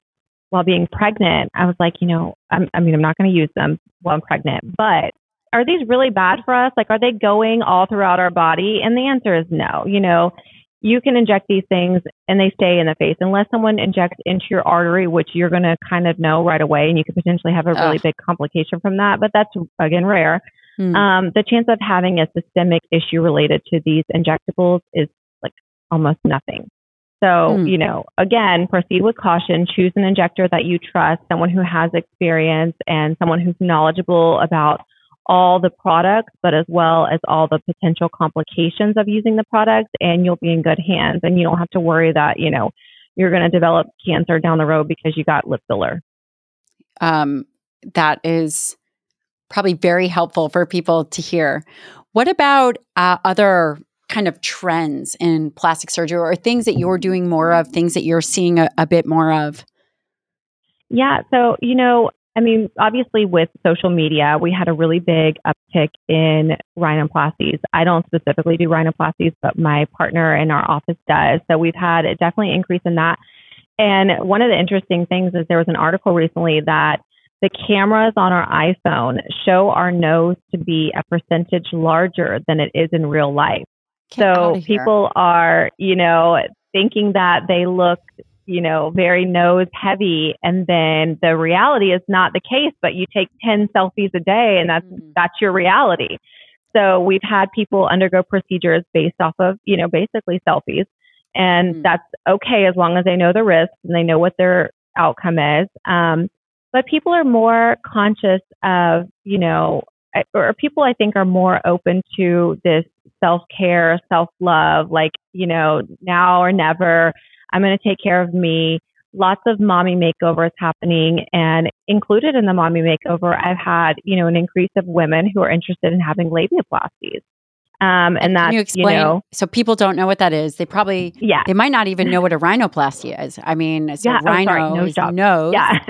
while being pregnant, I was like, you know, I'm, I mean, I'm not going to use them while I'm pregnant, but are these really bad for us? Like, are they going all throughout our body? And the answer is no. You know, you can inject these things and they stay in the face unless someone injects into your artery, which you're going to kind of know right away, and you could potentially have a really big complication from that. But that's again rare. Mm. Um, the chance of having a systemic issue related to these injectables is like almost nothing. So, mm. you know, again, proceed with caution. Choose an injector that you trust, someone who has experience and someone who's knowledgeable about all the products, but as well as all the potential complications of using the products, and you'll be in good hands. And you don't have to worry that, you know, you're going to develop cancer down the road because you got lip filler. Um, that is probably very helpful for people to hear. What about uh, other kind of trends in plastic surgery or things that you're doing more of, things that you're seeing a, a bit more of? Yeah. So, you know, I mean, obviously, with social media, we had a really big uptick in rhinoplasties. I don't specifically do rhinoplasties, but my partner in our office does. So we've had a definitely increase in that. And one of the interesting things is there was an article recently that the cameras on our iPhone show our nose to be a percentage larger than it is in real life. Get so people are, you know, thinking that they look you know, very nose heavy. And then the reality is not the case, but you take 10 selfies a day and that's, mm-hmm. that's your reality. So we've had people undergo procedures based off of, you know, basically selfies. And mm-hmm. that's okay as long as they know the risks and they know what their outcome is. Um, but people are more conscious of, you know, or people I think are more open to this self care, self love, like, you know, now or never I'm going to take care of me. Lots of mommy makeovers happening and included in the mommy makeover, I've had, you know, an increase of women who are interested in having labiaplasties. Um, and, can you explain? You know, so people don't know what that is. They probably yeah. They might not even know what a rhinoplasty is. I mean, so Yeah, oh, sorry, rhino nose job. nose. Yeah. *laughs*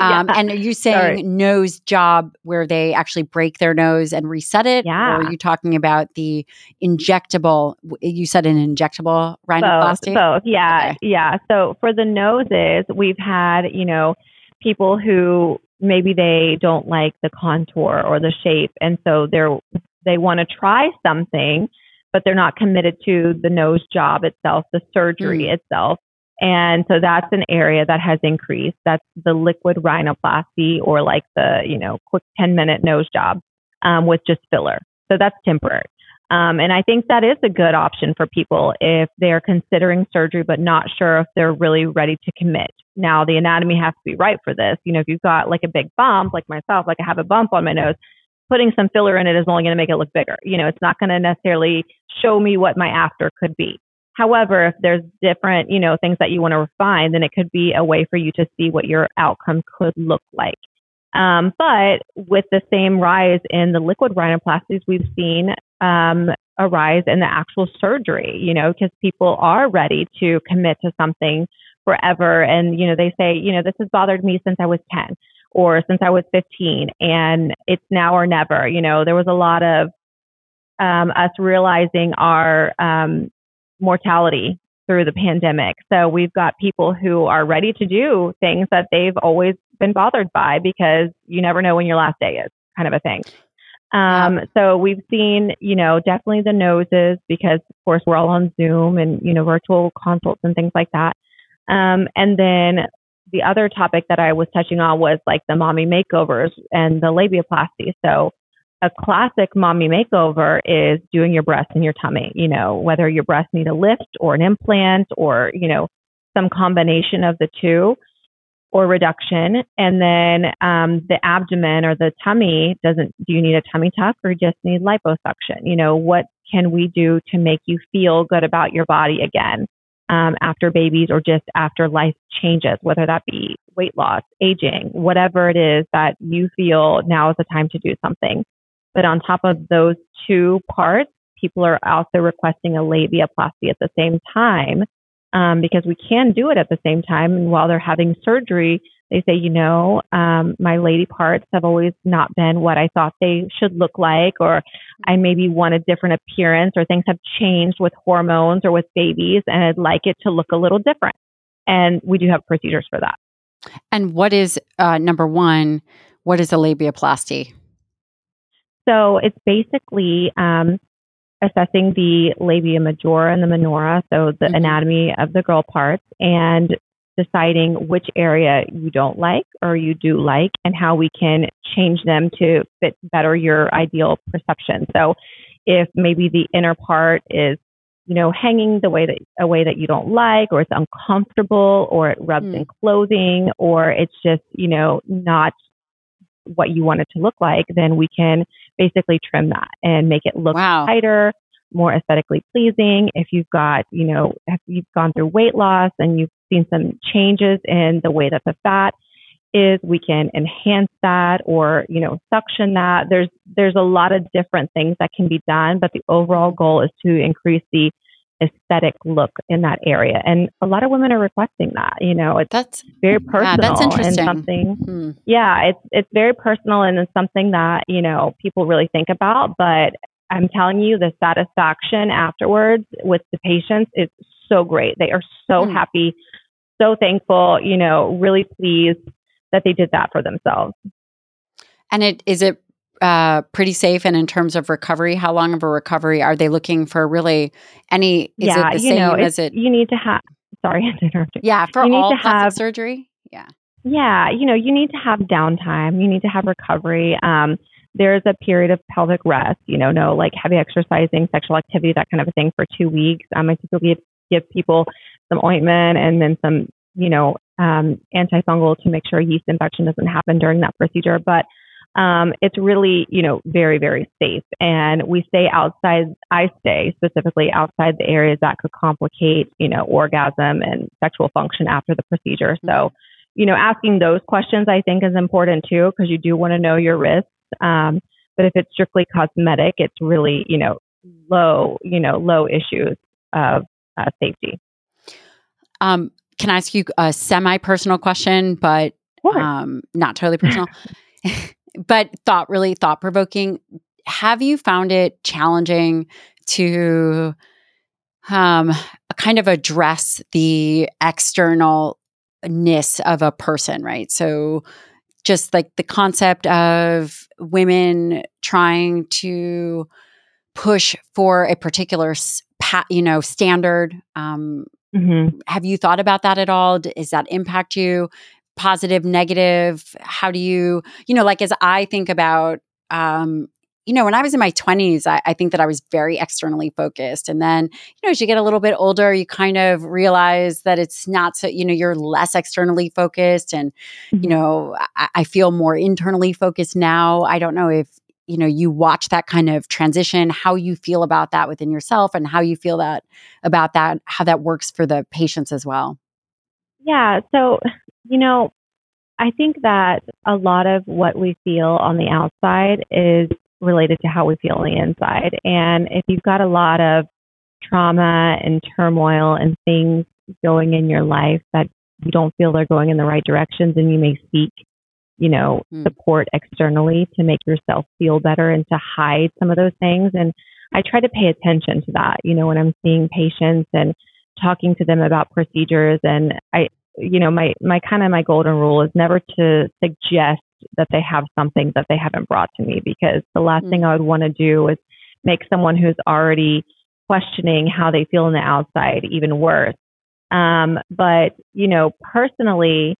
Um, Yeah. And are you saying Sorry. nose job where they actually break their nose and reset it? Yeah. Or are you talking about the injectable? You said an injectable rhinoplasty? Both, both. Yeah, Okay. yeah. So for the noses, we've had, you know, people who maybe they don't like the contour or the shape, and so they're they want to try something, but they're not committed to the nose job itself, the surgery itself. And so that's an area that has increased. That's the liquid rhinoplasty or like the, you know, quick 10 minute nose job um, with just filler. So that's temporary. Um, and I think that is a good option for people if they're considering surgery but not sure if they're really ready to commit. Now, the anatomy has to be right for this. You know, if you've got like a big bump, like myself, like I have a bump on my nose, putting some filler in it is only going to make it look bigger. You know, it's not going to necessarily show me what my after could be. However, if there's different, you know, things that you want to refine, then it could be a way for you to see what your outcome could look like. Um, but with the same rise in the liquid rhinoplasties, we've seen um, a rise in the actual surgery, you know, because people are ready to commit to something forever. And, you know, they say, you know, this has bothered me since I was 10 or since I was 15 and it's now or never. You know, there was a lot of um, us realizing our um, mortality through the pandemic. So we've got people who are ready to do things that they've always been bothered by because you never know when your last day is, kind of a thing. Um, so we've seen, you know, definitely the noses because of course we're all on Zoom and, you know, virtual consults and things like that. Um, and then the other topic that I was touching on was like the mommy makeovers and the labiaplasty. So a classic mommy makeover is doing your breasts and your tummy, you know, whether your breasts need a lift or an implant or, you know, some combination of the two or reduction. And then um, the abdomen or the tummy doesn't, do you need a tummy tuck or just need liposuction? You know, what can we do to make you feel good about your body again um, after babies or just after life changes, whether that be weight loss, aging, whatever it is that you feel now is the time to do something. But on top of those two parts, people are also requesting a labiaplasty at the same time um, because we can do it at the same time. And while they're having surgery, they say, you know, um, my lady parts have always not been what I thought they should look like, or I maybe want a different appearance, or things have changed with hormones or with babies, and I'd like it to look a little different. And we do have procedures for that. And what is uh, number one? What is a labiaplasty? So it's basically um, assessing the labia majora and the minora, so the Mhm. anatomy of the girl parts, and deciding which area you don't like or you do like, and how we can change them to fit better your ideal perception. So if maybe the inner part is you know, hanging the way that a way that you don't like, or it's uncomfortable, or it rubs Hmm. in clothing, or it's just, you know, not what you want it to look like, then we can basically trim that and make it look Wow. tighter, more aesthetically pleasing. If you've got, you know, if you've gone through weight loss and you've seen some changes in the way that the fat is, we can enhance that or, you know, suction that. There's there's a lot of different things that can be done, but the overall goal is to increase the aesthetic look in that area. And a lot of women are requesting that. You know, it's That's very personal yeah, that's and interesting. something hmm. yeah, it's it's very personal and it's something that, you know, people really think about, but I'm telling you the satisfaction afterwards with the patients is so great. They are so Hmm. happy, so thankful, you know, really pleased that they did that for themselves. And it is it uh, pretty safe. And in terms of recovery, how long of a recovery are they looking for? Really, any? Is yeah, it the you same know, as it? you need to have sorry. *laughs* Yeah, for you need all to have- surgery. Yeah. Yeah, you know, you need to have downtime. You need to have recovery. Um, there's a period of pelvic rest, you know, no like heavy exercising, sexual activity, that kind of a thing for two weeks. Um, I typically give people some ointment and then some, you know, um, antifungal to make sure yeast infection doesn't happen during that procedure. But um, it's really, you know, very, very safe. And we stay outside, I stay specifically outside the areas that could complicate, you know, orgasm and sexual function after the procedure. So, you know, asking those questions I think is important too, because you do want to know your risks. Um, but if it's strictly cosmetic, it's really, you know, low, you know, low issues of uh, safety. Um, can I ask you a semi personal question, but um, not totally personal, *laughs* but thought really thought provoking? Have you found it challenging to um, kind of address the externalness of a person, right? So, just like the concept of women trying to push for a particular you know standard um, mm-hmm. have you thought about that at all does that impact you positive negative how do you you know like as i think about um, you know, when I was in my 20s, I, I, think that I was very externally focused. And then, you know, as you get a little bit older, you kind of realize that it's not so, you know, you're less externally focused. And, mm-hmm. you know, I, I, feel more internally focused now. I don't know if, you know, you watch that kind of transition, how you feel about that within yourself and how you feel that about that, how that works for the patients as well. Yeah. So, you know, I think that a lot of what we feel on the outside is related to how we feel on the inside. And if you've got a lot of trauma and turmoil and things going in your life that you don't feel they're going in the right directions and you may seek you know mm. support externally to make yourself feel better and to hide some of those things and i try to pay attention to that you know when i'm seeing patients and talking to them about procedures and i you know my my kind of my golden rule is never to suggest that they have something that they haven't brought to me because the last mm-hmm. thing I would want to do is make someone who's already questioning how they feel on the outside even worse. Um, but, you know, personally,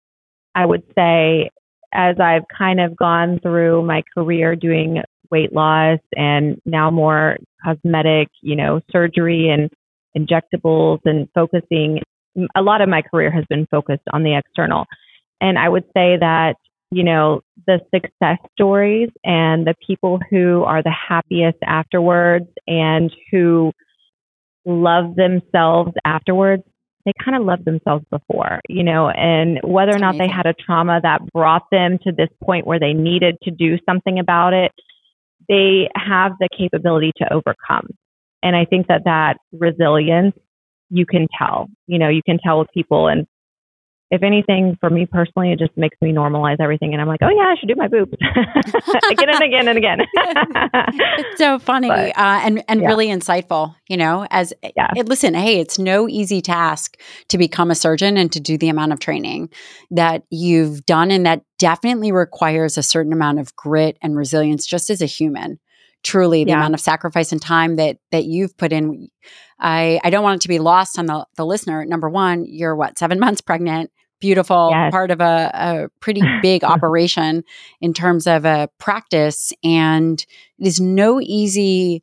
I would say as I've kind of gone through my career doing weight loss and now more cosmetic, you know, surgery and injectables and focusing, a lot of my career has been focused on the external. And I would say that you know, the success stories and the people who are the happiest afterwards and who love themselves afterwards, they kind of loved themselves before, you know, and whether or not they had a trauma that brought them to this point where they needed to do something about it, they have the capability to overcome. And I think that that resilience, you can tell, you know, you can tell with people. And if anything, for me personally, it just makes me normalize everything. And I'm like, oh, yeah, I should do my boobs *laughs* again and again and *laughs* again. it's so funny but, uh, and, and yeah. really insightful, you know, as yeah. It, listen, hey, it's no easy task to become a surgeon and to do the amount of training that you've done. And that definitely requires a certain amount of grit and resilience just as a human truly the yeah. amount of sacrifice and time that that you've put in i i don't want it to be lost on the the listener number one you're what seven months pregnant beautiful yes. part of a, a pretty *laughs* big operation in terms of a practice. And it is no easy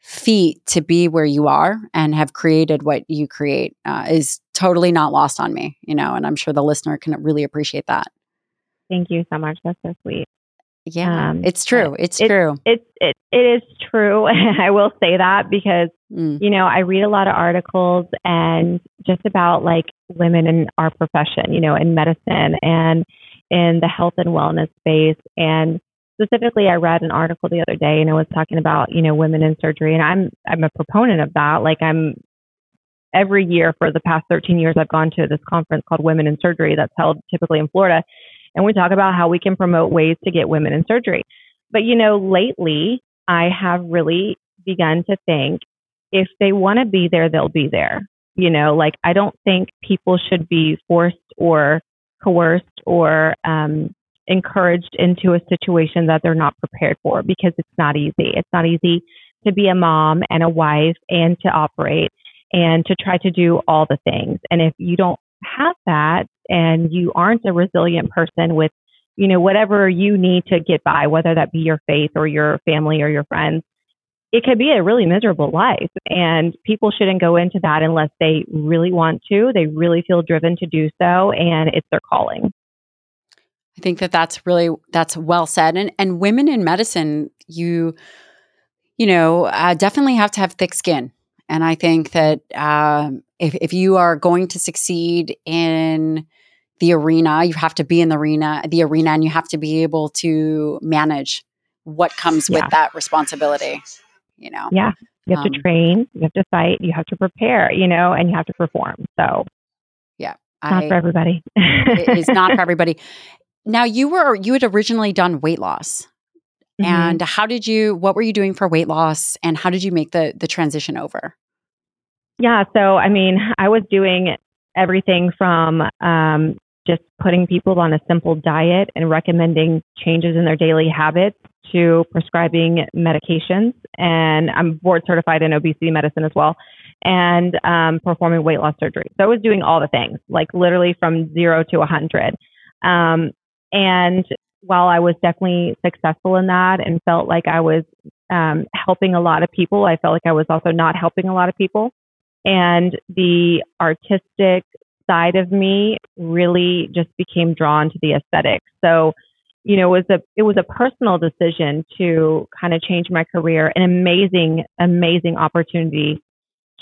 feat to be where you are and have created what you create uh, is totally not lost on me, you know, and I'm sure the listener can really appreciate that. Thank you so much. That's so sweet. Yeah, um, it's true. It's it, true. It's it, it is true. *laughs* I will say that because mm. you know I read a lot of articles and just about like women in our profession, you know, in medicine and in the health and wellness space. And specifically, I read an article the other day and it was talking about you know women in surgery, and I'm I'm a proponent of that. Like I'm every year for the past 13 years, I've gone to this conference called Women in Surgery that's held typically in Florida and we talk about how we can promote ways to get women in surgery. But, you know, lately I have really begun to think if they want to be there, they'll be there. You know, like I don't think people should be forced or coerced or um, encouraged into a situation that they're not prepared for because it's not easy. It's not easy to be a mom and a wife and to operate and to try to do all the things. And if you don't have that and you aren't a resilient person with, you know, whatever you need to get by, whether that be your faith or your family or your friends, it could be a really miserable life. And people shouldn't go into that unless they really want to. They really feel driven to do so, and it's their calling. I think that that's really that's well said. And and women in medicine, you you know, uh, definitely have to have thick skin. And I think that um, if, if you are going to succeed in the arena, you have to be in the arena, the arena, and you have to be able to manage what comes yeah. with that responsibility. You know, yeah, You have Um, to train, you have to fight, you have to prepare, you know, and you have to perform. So Yeah, not I, for everybody. it is not for *laughs* everybody. Now you were you had originally done weight loss, Mhm. and how did you? What were you doing for weight loss, and how did you make the the transition over? Yeah, so I mean, I was doing everything from um, just putting people on a simple diet and recommending changes in their daily habits to prescribing medications. And I'm board certified in obesity medicine as well, and um, performing weight loss surgery. So I was doing all the things, like literally from zero to a 100. Um, and while I was definitely successful in that and felt like I was um, helping a lot of people, I felt like I was also not helping a lot of people and the artistic side of me really just became drawn to the aesthetic. So, you know, it was a it was a personal decision to kind of change my career. An amazing, amazing opportunity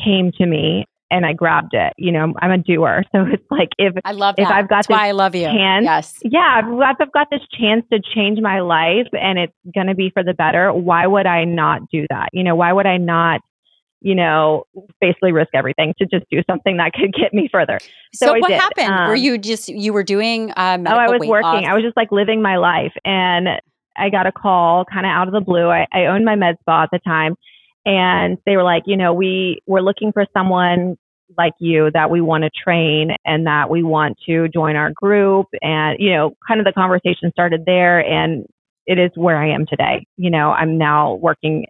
came to me and I grabbed it. You know, I'm a doer. *laughs* So it's like if I love If that. I've got That's why I love you. chance- yes. yeah, if I've got this chance to change my life and it's going to be for the better, why would I not do that? You know, why would I not, you know, basically risk everything to just do something that could get me further? So, So what happened? were Um, you just you were doing? Uh, oh, I was working. loss? I was just like living my life. And I got a call kind of out of the blue. I, I owned my med spa at the time. And they were like, you know, we we're looking for someone like you that we want to train and that we want to join our group. And, you know, kind of the conversation started there. And it is where I am today. You know, I'm now working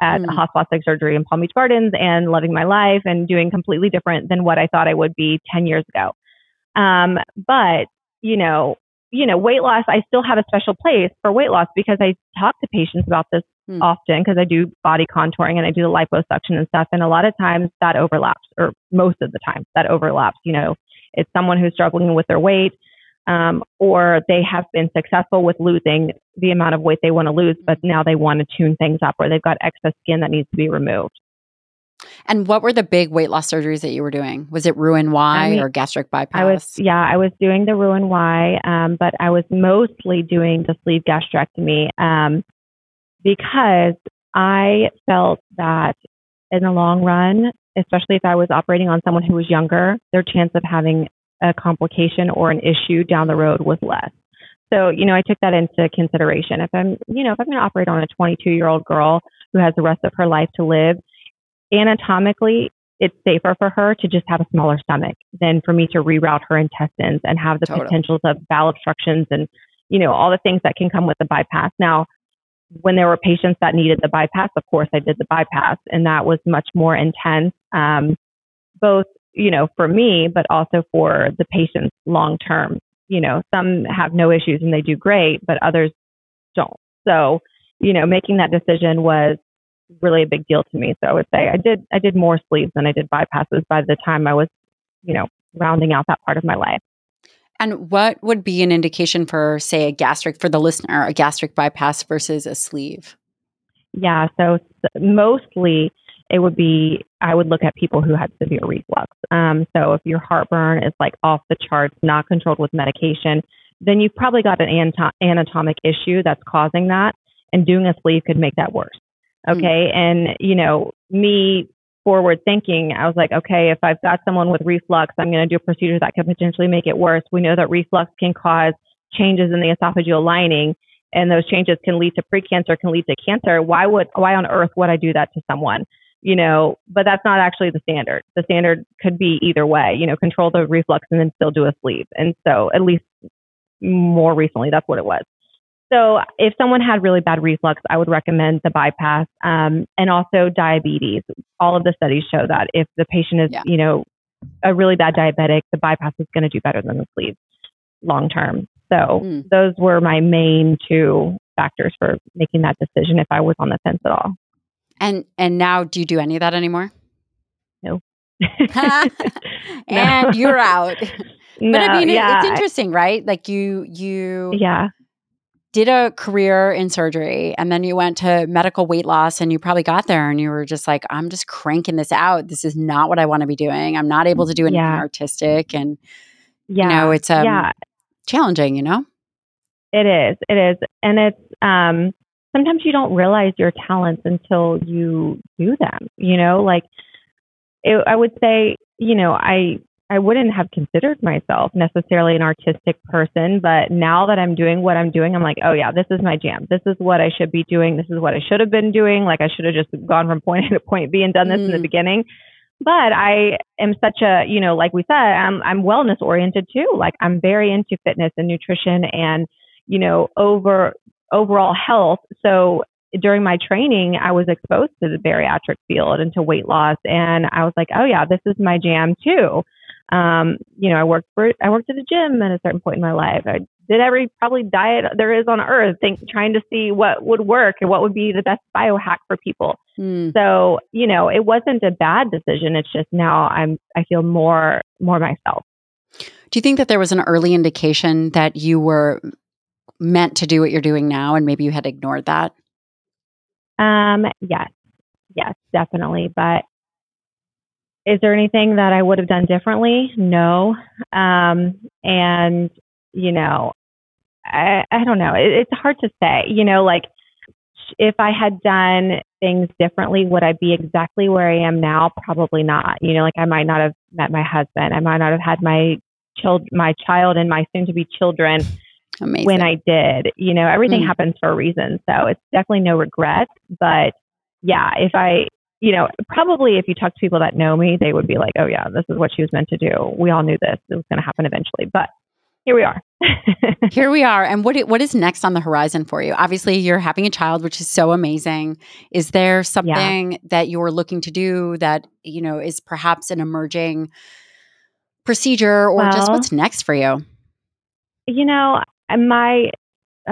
at Mm. Hass plastic surgery in Palm Beach Gardens and loving my life and doing completely different than what I thought I would be 10 years ago. Um, but, you know, you know, weight loss, I still have a special place for weight loss because I talk to patients about this Hmm. often because I do body contouring and I do the liposuction and stuff. And a lot of times that overlaps, or most of the time that overlaps. You know, it's someone who's struggling with their weight, um, or they have been successful with losing the amount of weight they want to lose, but now they want to tune things up, or they've got excess skin that needs to be removed. And what were the big weight loss surgeries that you were doing? Was it Roux en Y I mean, or gastric bypass? I was, yeah, I was doing the Roux en Y, um, but I was mostly doing the sleeve gastrectomy um, because I felt that in the long run, especially if I was operating on someone who was younger, their chance of having a complication or an issue down the road was less. So, you know, I took that into consideration. If I'm, you know, if I'm going to operate on a 22 year old girl who has the rest of her life to live, anatomically, it's safer for her to just have a smaller stomach than for me to reroute her intestines and have the Totally. potentials of bowel obstructions and, you know, all the things that can come with the bypass. Now, when there were patients that needed the bypass, of course, I did the bypass, and that was much more intense, um, both, you know, for me, but also for the patients long term. You know, some have no issues and they do great, but others don't. So, you know, making that decision was really a big deal to me. So I would say I did I did more sleeves than I did bypasses by the time I was, you know, rounding out that part of my life. and what would be an indication for, say, a gastric for the listener, a gastric bypass versus a sleeve? Yeah, so mostly it would be I would look at people who had severe reflux. Um, so if your heartburn is like off the charts, not controlled with medication, then you've probably got an anato- anatomic issue that's causing that, and doing a sleeve could make that worse. Mm. Okay, and you know me forward thinking, I was like, okay, if I've got someone with reflux, I'm going to do a procedure that could potentially make it worse. We know that reflux can cause changes in the esophageal lining and those changes can lead to precancer, can lead to cancer. Why would why on earth would I do that to someone? You know, but that's not actually the standard. The standard could be either way. You know, control the reflux and then still do a sleeve. And so, at least more recently, that's what it was. So, if someone had really bad reflux, I would recommend the bypass um, and also diabetes. All of the studies show that if the patient is, Yeah. you know, a really bad diabetic, the bypass is going to do better than the sleeve long term. So Mm. those were my main two factors for making that decision if I was on the fence at all. And and now, do you do any of that anymore? No. *laughs* *laughs* and you're out. *laughs* no, But I mean, it- it's interesting, right? Like you you yeah, did a career in surgery and then you went to medical weight loss and you probably got there and you were just like i'm just cranking this out this is not what i want to be doing i'm not able to do anything Yeah. artistic and yeah. know, it's, um, yeah, challenging you know it is, it is, and it's um, sometimes you don't realize your talents until you do them. You know, like it, I would say, you know, I I wouldn't have considered myself necessarily an artistic person, but now that I'm doing what I'm doing, I'm like, oh yeah, this is my jam. This is what I should be doing. This is what I should have been doing. Like I should have just gone from point A to point B and done this mm. in the mm. beginning. But I am such a, you know, like we said, I'm I'm wellness oriented too. Like I'm very into fitness and nutrition and, you know, over overall health. So during my training, I was exposed to the bariatric field and to weight loss, and I was like, oh yeah, this is my jam too. Um, you know, I worked for I worked at a gym at a certain point in my life. I did every probably diet there is on earth, think, trying to see what would work and what would be the best biohack for people. Mm. So, you know, it wasn't a bad decision. It's just now I'm I feel more more myself. Do you think that there was an early indication that you were meant to do what you're doing now and maybe you had ignored that? Um, yes. Yes, definitely. But is there anything that I would have done differently? No. Um, and, you know, I, I don't know. It, it's hard to say. You know, like if I had done things differently, would I be exactly where I am now? Probably not. You know, like I might not have met my husband. I might not have had my child, my child, and my soon-to-be children Amazing. when I did. You know, everything mm. happens for a reason. So it's definitely no regret. But yeah, if I you know, probably if you talk to people that know me, they would be like, oh, yeah, this is what she was meant to do. We all knew this. It was going to happen eventually. But here we are. *laughs* here we are. And what what is next on the horizon for you? Obviously, you're having a child, which is so amazing. Is there something yeah. that you're looking to do that, you know, is perhaps an emerging procedure or well, just what's next for you? You know, my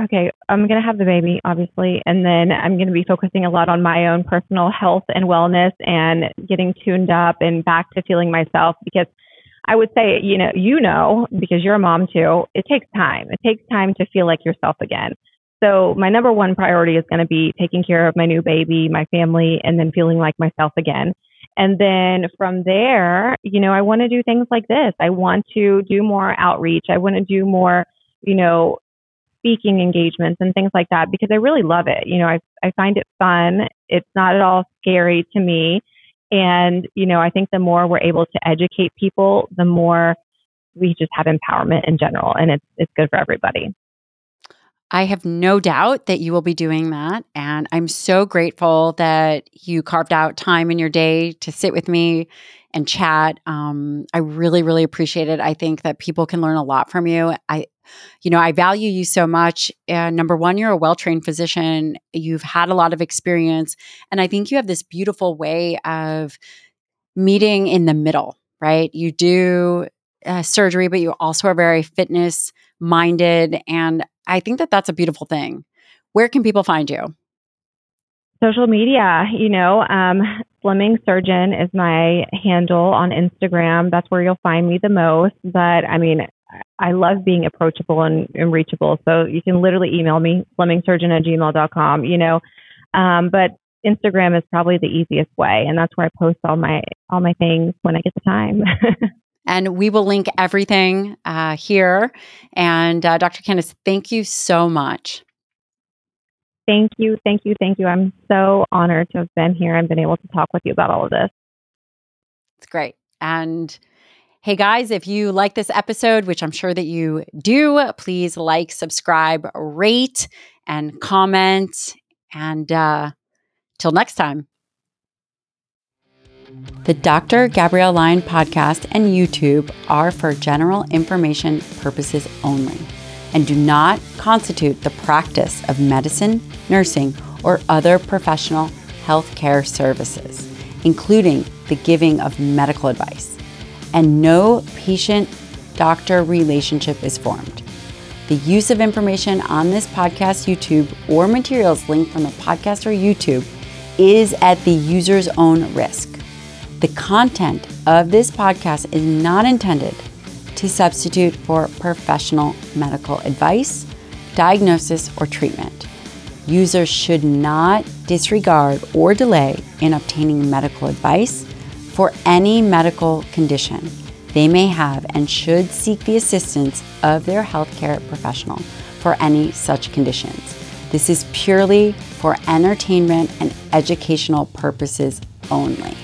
okay, I'm going to have the baby, obviously, and then I'm going to be focusing a lot on my own personal health and wellness and getting tuned up and back to feeling myself because I would say, you know, you know, because you're a mom too, it takes time. It takes time to feel like yourself again. So my number one priority is going to be taking care of my new baby, my family, and then feeling like myself again. And then from there, you know, I want to do things like this. I want to do more outreach. I want to do more, you know, speaking engagements and things like that because I really love it. You know, I, I find it fun. It's not at all scary to me. And, you know, I think the more we're able to educate people, the more we just have empowerment in general and it's it's good for everybody. I have no doubt that you will be doing that. And I'm so grateful that you carved out time in your day to sit with me and chat. Um, I really, really appreciate it. I think that people can learn a lot from you. I, you know, I value you so much. And number one, you're a well trained physician, you've had a lot of experience. And I think you have this beautiful way of meeting in the middle, right? You do uh, surgery, but you also are very fitness minded. And I think that that's a beautiful thing. Where can people find you? Social media, you know, um, Slimming Surgeon is my handle on Instagram. That's where you'll find me the most. But I mean, I love being approachable and, and reachable. So you can literally email me, slimmingsurgeon at gmail.com, you know. Um, but Instagram is probably the easiest way. And that's where I post all my, all my things when I get the time. *laughs* and we will link everything uh, here. And uh, Dr. Kandace, thank you so much. Thank you, thank you, thank you. I'm so honored to have been here and been able to talk with you about all of this. It's great. And Hey guys, if you like this episode, which I'm sure that you do, please like, subscribe, rate, and comment. And uh, till next time. The Dr. Gabrielle Lyon podcast and YouTube are for general information purposes only and do not constitute the practice of medicine, nursing, or other professional healthcare services, including the giving of medical advice and no patient doctor relationship is formed. The use of information on this podcast, YouTube, or materials linked from the podcast or YouTube is at the user's own risk. The content of this podcast is not intended to substitute for professional medical advice, diagnosis, or treatment. Users should not disregard or delay in obtaining medical advice for any medical condition they may have and should seek the assistance of their healthcare professional for any such conditions. This is purely for entertainment and educational purposes only.